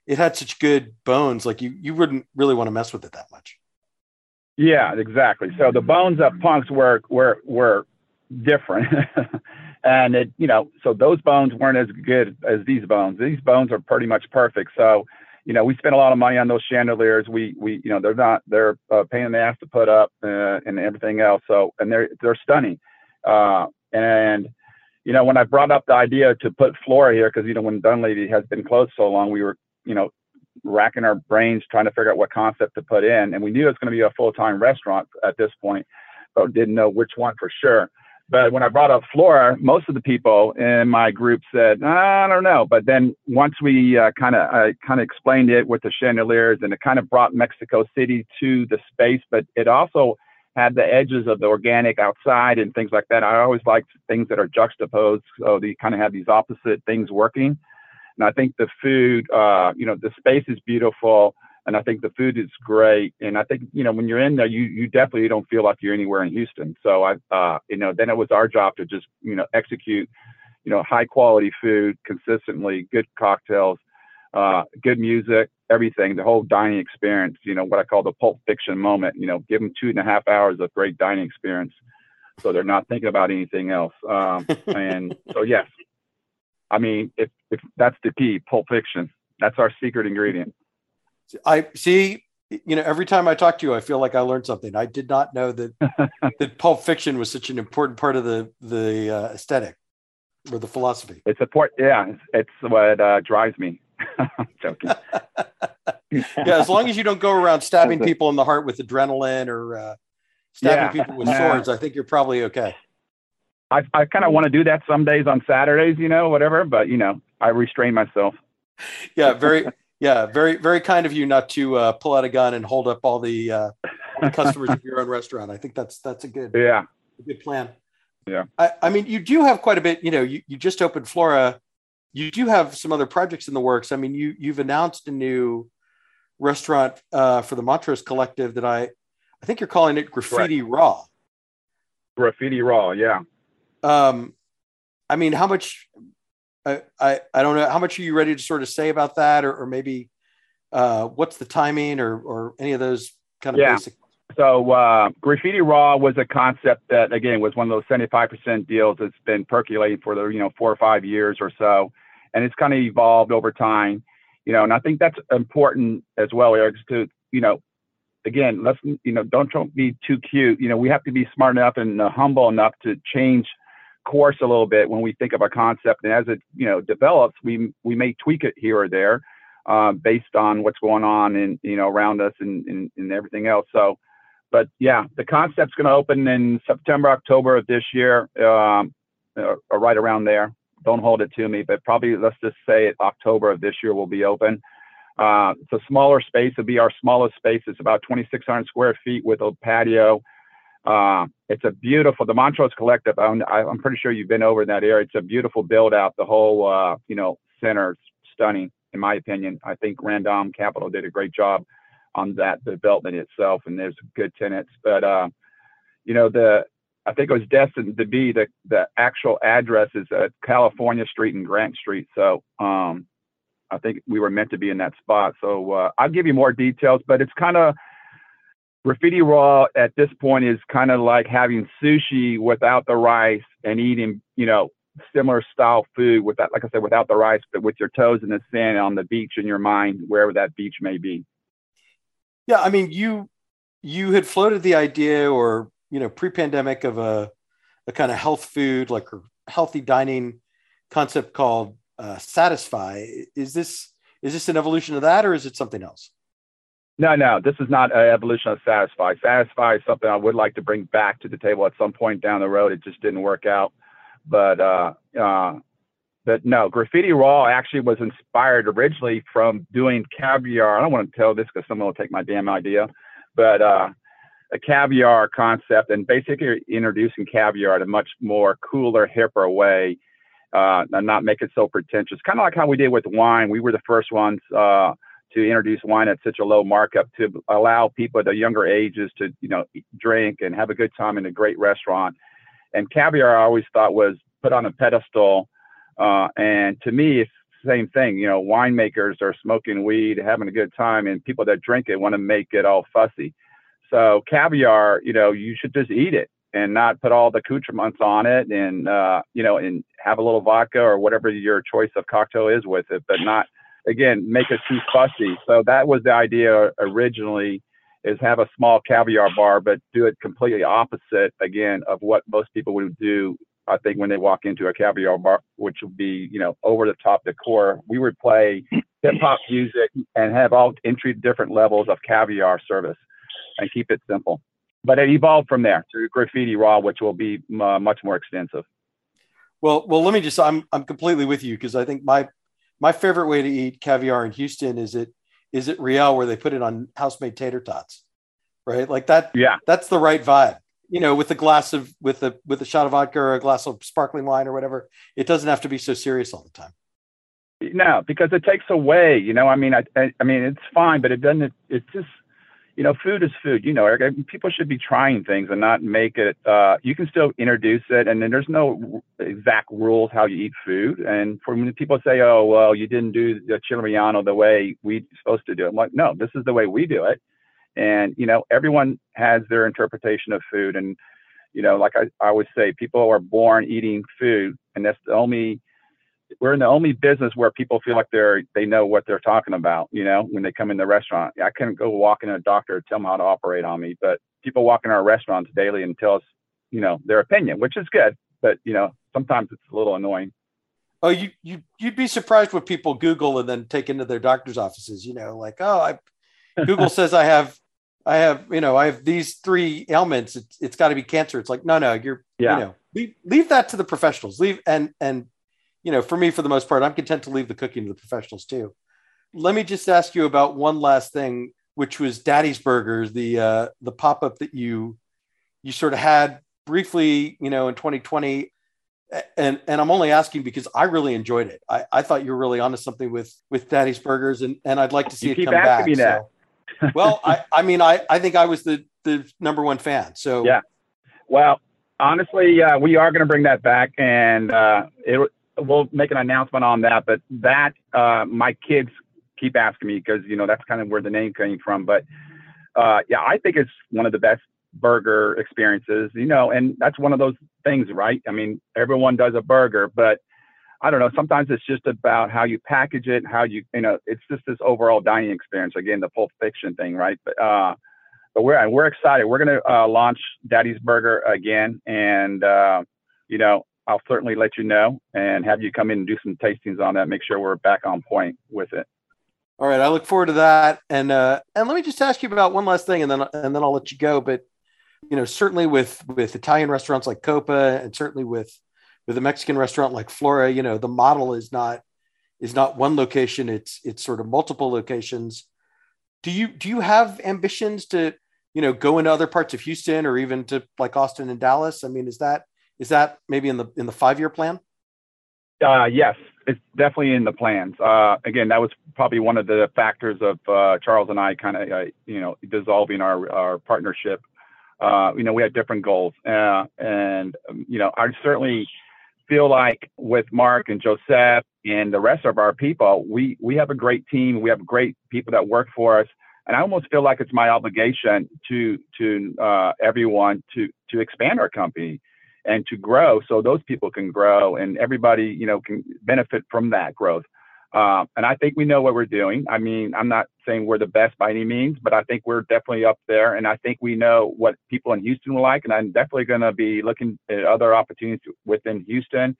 it had such good bones, like you you wouldn't really want to mess with it that much. Yeah, exactly. So the bones of punks were were were different. and it, you know, so those bones weren't as good as these bones. These bones are pretty much perfect. So you know, we spent a lot of money on those chandeliers. We, we, you know, they're not, they're a pain in the ass to put up uh, and everything else. So, and they're, they're stunning. Uh, and, you know, when I brought up the idea to put Flora here, because, you know, when Dunlavy has been closed so long, we were, you know, racking our brains trying to figure out what concept to put in. And we knew it was going to be a full time restaurant at this point, but didn't know which one for sure. But when I brought up Flora, most of the people in my group said, I don't know. But then once we kind of uh, kind of explained it with the chandeliers, and it kind of brought Mexico City to the space, but it also had the edges of the organic outside and things like that. I always like things that are juxtaposed, so they kind of have these opposite things working. And I think the food, uh, you know, the space is beautiful and I think the food is great. And I think you know when you're in there, you you definitely don't feel like you're anywhere in Houston. So I, uh, you know, then it was our job to just you know execute, you know, high quality food consistently, good cocktails, uh, good music, everything, the whole dining experience. You know, what I call the Pulp Fiction moment. You know, give them two and a half hours of great dining experience, so they're not thinking about anything else. Um, and so yes, I mean, if if that's the key, Pulp Fiction. That's our secret ingredient. I see. You know, every time I talk to you, I feel like I learned something. I did not know that that Pulp Fiction was such an important part of the the uh, aesthetic or the philosophy. It's a part. Yeah, it's, it's what uh, drives me. joking. yeah, as long as you don't go around stabbing people in the heart with adrenaline or uh, stabbing yeah. people with swords, I think you're probably okay. I I kind of want to do that some days on Saturdays, you know, whatever. But you know, I restrain myself. yeah, very, yeah, very, very kind of you not to uh, pull out a gun and hold up all the, uh, all the customers of your own restaurant. I think that's that's a good, yeah, a good plan. Yeah. I, I mean, you do have quite a bit. You know, you, you just opened Flora. You do have some other projects in the works. I mean, you you've announced a new restaurant uh, for the Montrose Collective that I I think you're calling it Graffiti Raw. Graffiti Raw, yeah. Um, I mean, how much? I, I I don't know. How much are you ready to sort of say about that, or, or maybe uh, what's the timing, or or any of those kind of Yeah. basic? So uh, Graffiti Raw was a concept that again was one of those 75% deals that's been percolating for the you know four or five years or so, and it's kind of evolved over time, you know. And I think that's important as well, Eric, to you know, again, let's you know don't to be too cute. You know, we have to be smart enough and uh, humble enough to change course a little bit when we think of a concept, and as it you know develops, we we may tweak it here or there. Uh, based on what's going on in you know around us and, and, and everything else. So, but yeah, the concept's going to open in September, October of this year, um, or, or right around there. Don't hold it to me, but probably let's just say it, October of this year will be open. Uh, it's a smaller space. It'll be our smallest space. It's about 2,600 square feet with a patio. Uh, it's a beautiful, the Montrose Collective. I'm, I'm pretty sure you've been over in that area. It's a beautiful build out. The whole, uh, you know, center stunning, in my opinion. I think Radom Capital did a great job on that development itself, and there's good tenants. But uh, you know, the I think it was destined to be the the actual address is at California Street and Grant Street. So um, I think we were meant to be in that spot. So uh, I'll give you more details, but it's kind of graffiti raw at this point is kind of like having sushi without the rice and eating, you know, similar style food without, like I said, without the rice, but with your toes in the sand on the beach in your mind, wherever that beach may be. Yeah, I mean, you you had floated the idea, or you know, pre-pandemic of a a kind of health food, like healthy dining concept called uh, Satisfy. Is this is this an evolution of that, or is it something else? No, no, this is not an evolution of Satisfy. Satisfy is something I would like to bring back to the table at some point down the road. It just didn't work out, but uh, uh, but no, Graffiti Raw actually was inspired originally from doing caviar. I don't want to tell this because someone will take my damn idea, but uh, a caviar concept and basically introducing caviar in a much more cooler, hipper way, uh, and not make it so pretentious. Kind of like how we did with wine. We were the first ones uh, to introduce wine at such a low markup to allow people at the younger ages to, you know, drink and have a good time in a great restaurant. And caviar, I always thought was put on a pedestal uh, and to me, it's the same thing. You know, winemakers are smoking weed, having a good time, and people that drink it want to make it all fussy. So caviar, you know, you should just eat it and not put all the accoutrements on it, and uh, you know, and have a little vodka or whatever your choice of cocktail is with it, but not again make it too fussy. So that was the idea originally. Is have a small caviar bar, but do it completely opposite again of what most people would do I think when they walk into a caviar bar, which would be, you know, over the top decor, we would play hip hop music and have all entry different levels of caviar service and keep it simple. But it evolved from there to graffiti raw, which will be uh, much more extensive. Well, well, let me just, I'm, I'm completely with you. Cause I think my, my favorite way to eat caviar in Houston is it, is it Riel where they put it on house-made tater tots, right? Like that. Yeah. That's the right vibe you know, with a glass of with a with a shot of vodka or a glass of sparkling wine or whatever. It doesn't have to be so serious all the time. No, because it takes away. You know, I mean, I, I, I mean, it's fine, but it doesn't. It's just, you know, food is food. You know, Eric, people should be trying things and not make it. Uh, you can still introduce it, and then there's no exact rules how you eat food. And for when people say, "Oh, well, you didn't do the chile relleno the way we're supposed to do it," I'm like, "No, this is the way we do it." and you know everyone has their interpretation of food and you know like I, I always say people are born eating food and that's the only we're in the only business where people feel like they're they know what they're talking about you know when they come in the restaurant i couldn't go walk in a doctor and tell them how to operate on me but people walk in our restaurants daily and tell us you know their opinion which is good but you know sometimes it's a little annoying oh you you you'd be surprised what people google and then take into their doctor's offices you know like oh i google says i have I have, you know, I have these three ailments. It's, it's got to be cancer. It's like, no, no, you're, yeah. you know, leave, leave that to the professionals. Leave and and you know, for me, for the most part, I'm content to leave the cooking to the professionals too. Let me just ask you about one last thing, which was Daddy's Burgers, the uh, the pop up that you you sort of had briefly, you know, in 2020. And and I'm only asking because I really enjoyed it. I, I thought you were really onto something with with Daddy's Burgers, and, and I'd like to see you it come back. So. well, I, I mean, I, I think I was the the number one fan. So yeah. Well, honestly, uh, we are going to bring that back, and uh, it, we'll make an announcement on that. But that uh, my kids keep asking me because you know that's kind of where the name came from. But uh, yeah, I think it's one of the best burger experiences, you know, and that's one of those things, right? I mean, everyone does a burger, but I don't know. Sometimes it's just about how you package it, how you, you know, it's just this overall dining experience. Again, the Pulp Fiction thing, right? But uh, but we're we're excited. We're gonna uh, launch Daddy's Burger again, and uh, you know, I'll certainly let you know and have you come in and do some tastings on that. Make sure we're back on point with it. All right, I look forward to that. And uh, and let me just ask you about one last thing, and then and then I'll let you go. But you know, certainly with with Italian restaurants like Coppa, and certainly with with a Mexican restaurant like Flora, you know, the model is not is not one location; it's it's sort of multiple locations. Do you do you have ambitions to you know go into other parts of Houston or even to like Austin and Dallas? I mean, is that is that maybe in the in the five year plan? Uh, yes, it's definitely in the plans. Uh, again, that was probably one of the factors of uh, Charles and I kind of, uh, you know, dissolving our, our partnership. Uh, you know, we had different goals, uh, and um, you know, I certainly feel like with Marc and Josep and the rest of our people, we we have a great team. We have great people that work for us, and I almost feel like it's my obligation to to everyone to to expand our company and to grow so those people can grow and everybody you know can benefit from that growth. Uh, and i think we know what we're doing. I mean i'm not saying we're the best by any means but i think we're definitely up there and i think we know what people in houston like and i'm definitely going to be looking at other opportunities within houston.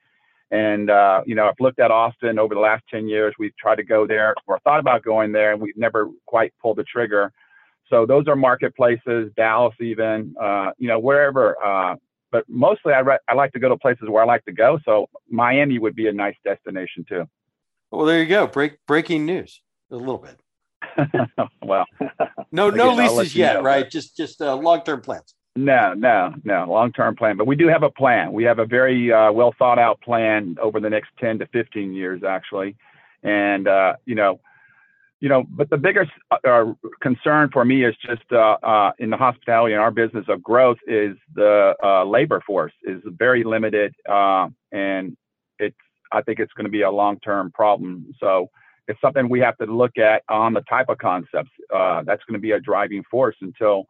And uh, you know i've looked at austin over the last 10 years. We've tried to go there or thought about going there and we've never quite pulled the trigger. So those are marketplaces dallas even uh, you know wherever uh, but mostly I, re- I like to go to places where I like to go. So Miami would be a nice destination too. Well, there you go. Break breaking news a little bit. well, no, no leases yet, know, right? Just just uh, long term plans. No, no, no, long term plan. But we do have a plan. We have a very uh, well thought out plan over the next ten to fifteen years, actually. And uh, you know, you know, but the biggest uh, concern for me is just uh, uh, in the hospitality and our business of growth is the uh, labor force is very limited, uh, and it's I think it's going to be a long term problem. So it's something we have to look at on the type of concepts. Uh, that's going to be a driving force until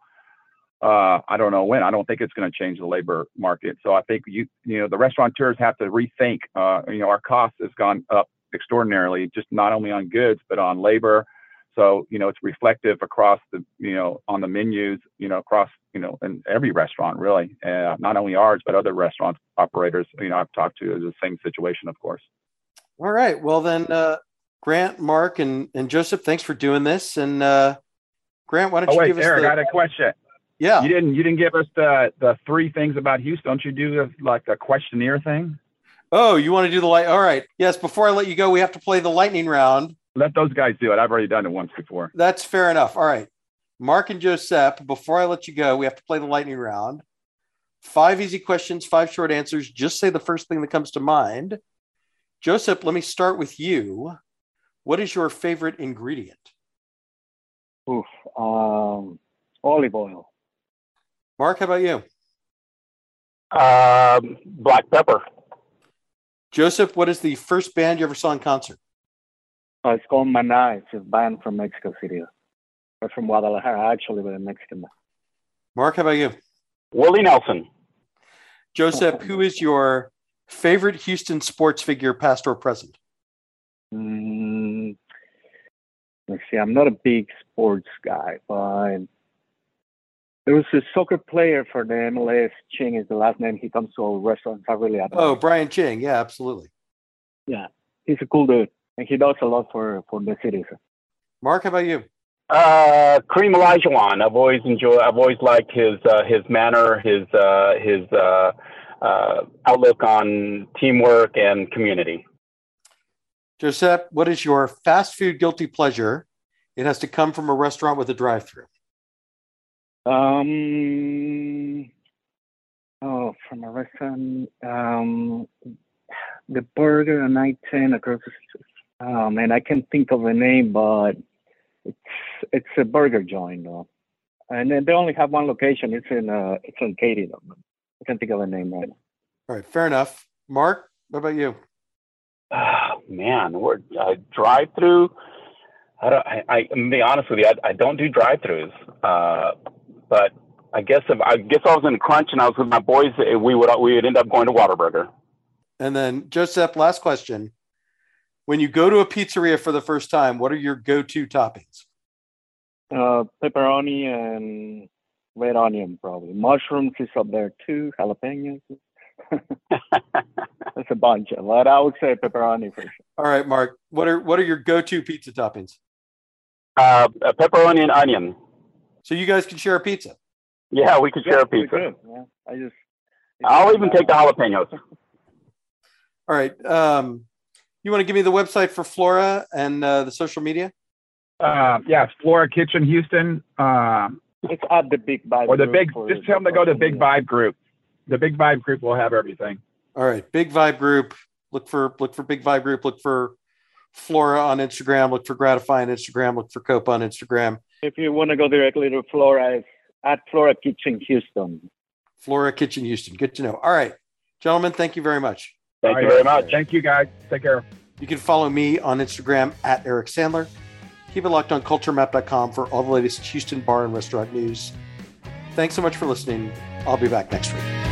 I don't know when. I don't think it's going to change the labor market. So I think you you know the restaurateurs have to rethink. you know, our cost has gone up extraordinarily, just not only on goods but on labor. So you know it's reflective across the you know on the menus you know across you know in every restaurant really, uh, not only ours but other restaurant operators you know I've talked to is the same situation of course. All right, well then uh, Grant, Marc, and and Josep, thanks for doing this. And uh, Grant, why don't oh, you wait, give us? Eric, the... I got a question. Yeah, you didn't you didn't give us the the three things about Houston. Don't you do like a questionnaire thing? Oh, you want to do the light? All right. Yes. Before I let you go, we have to play the lightning round. Let those guys do it. I've already done it once before. That's fair enough. All right. Marc and Josep, before I let you go, we have to play the lightning round. Five easy questions, five short answers. Just say the first thing that comes to mind. Josep, let me start with you. What is your favorite ingredient? Oof, um, olive oil. Marc, how about you? Um, black pepper. Josep, what is the first band you ever saw in concert? Uh, it's called Maná. It's a band from Mexico City. Or from Guadalajara, actually, but a Mexican band. Marc, how about you? Willie Nelson. Josep, who is your favorite Houston sports figure, past or present? Mm, let's see. I'm not a big sports guy, but there was a soccer player for the MLS. Ching is the last name. He comes to our restaurants. I really admire. Oh, Brian Ching. Yeah, absolutely. Yeah, he's a cool dude, and he does a lot for for the city. Marc, how about you? Uh, Hakeem Olajuwon. I've always enjoyed. I've always liked his uh, his manner, his uh, his uh, uh, outlook on teamwork and community. Josep, what is your fast food guilty pleasure? It has to come from a restaurant with a drive-through. Um, oh, from a restaurant, um, the burger on I ten across the street. Oh man, I can't think of the name, but it's it's a burger joint though, and then they only have one location. It's in uh, it's in Katy though. I can't think of the name right now. All right, fair enough. Marc, what about you? Oh, man, we're uh, drive-through. I don't. I, I I'm gonna be honest with you. I, I don't do drive-throughs. Uh, but I guess if I guess I was in a crunch and I was with my boys, eh, we would we would end up going to Whataburger. And then Josep, last question. When you go to a pizzeria for the first time, what are your go-to toppings? Uh, pepperoni and red onion probably. Mushrooms is up there too. Jalapenos. That's a bunch, but I would say pepperoni for sure. All right, Marc. What are what are your go-to pizza toppings? uh, pepperoni and onion. So you guys can share a pizza. Yeah, we could share a pizza. could, Yeah, I just. I'll even take the jalapenos. All right. Um, you want to give me the website for Flora and uh, the social media? Uh, yeah, Flora Kitchen Houston, um, It's at the Big Vibe. or the group big. Just tell them to go to social Big. Vibe Group. The Big Vibe Group will have everything. All right. Big Vibe Group. Look for look for Big Vibe Group. Look for Flora on Instagram. Look for Gratify on Instagram. Look for Coppa on Instagram. If you want to go directly to Flora, it's at Flora Kitchen Houston. Flora Kitchen Houston. Good to know. All right, gentlemen. Thank you very much. Thank All you right. very much. Thank you guys. Take care. You can follow me on Instagram at Eric Sandler. Keep it locked on culturemap.com for all the latest Houston bar and restaurant news. Thanks so much for listening. I'll be back next week.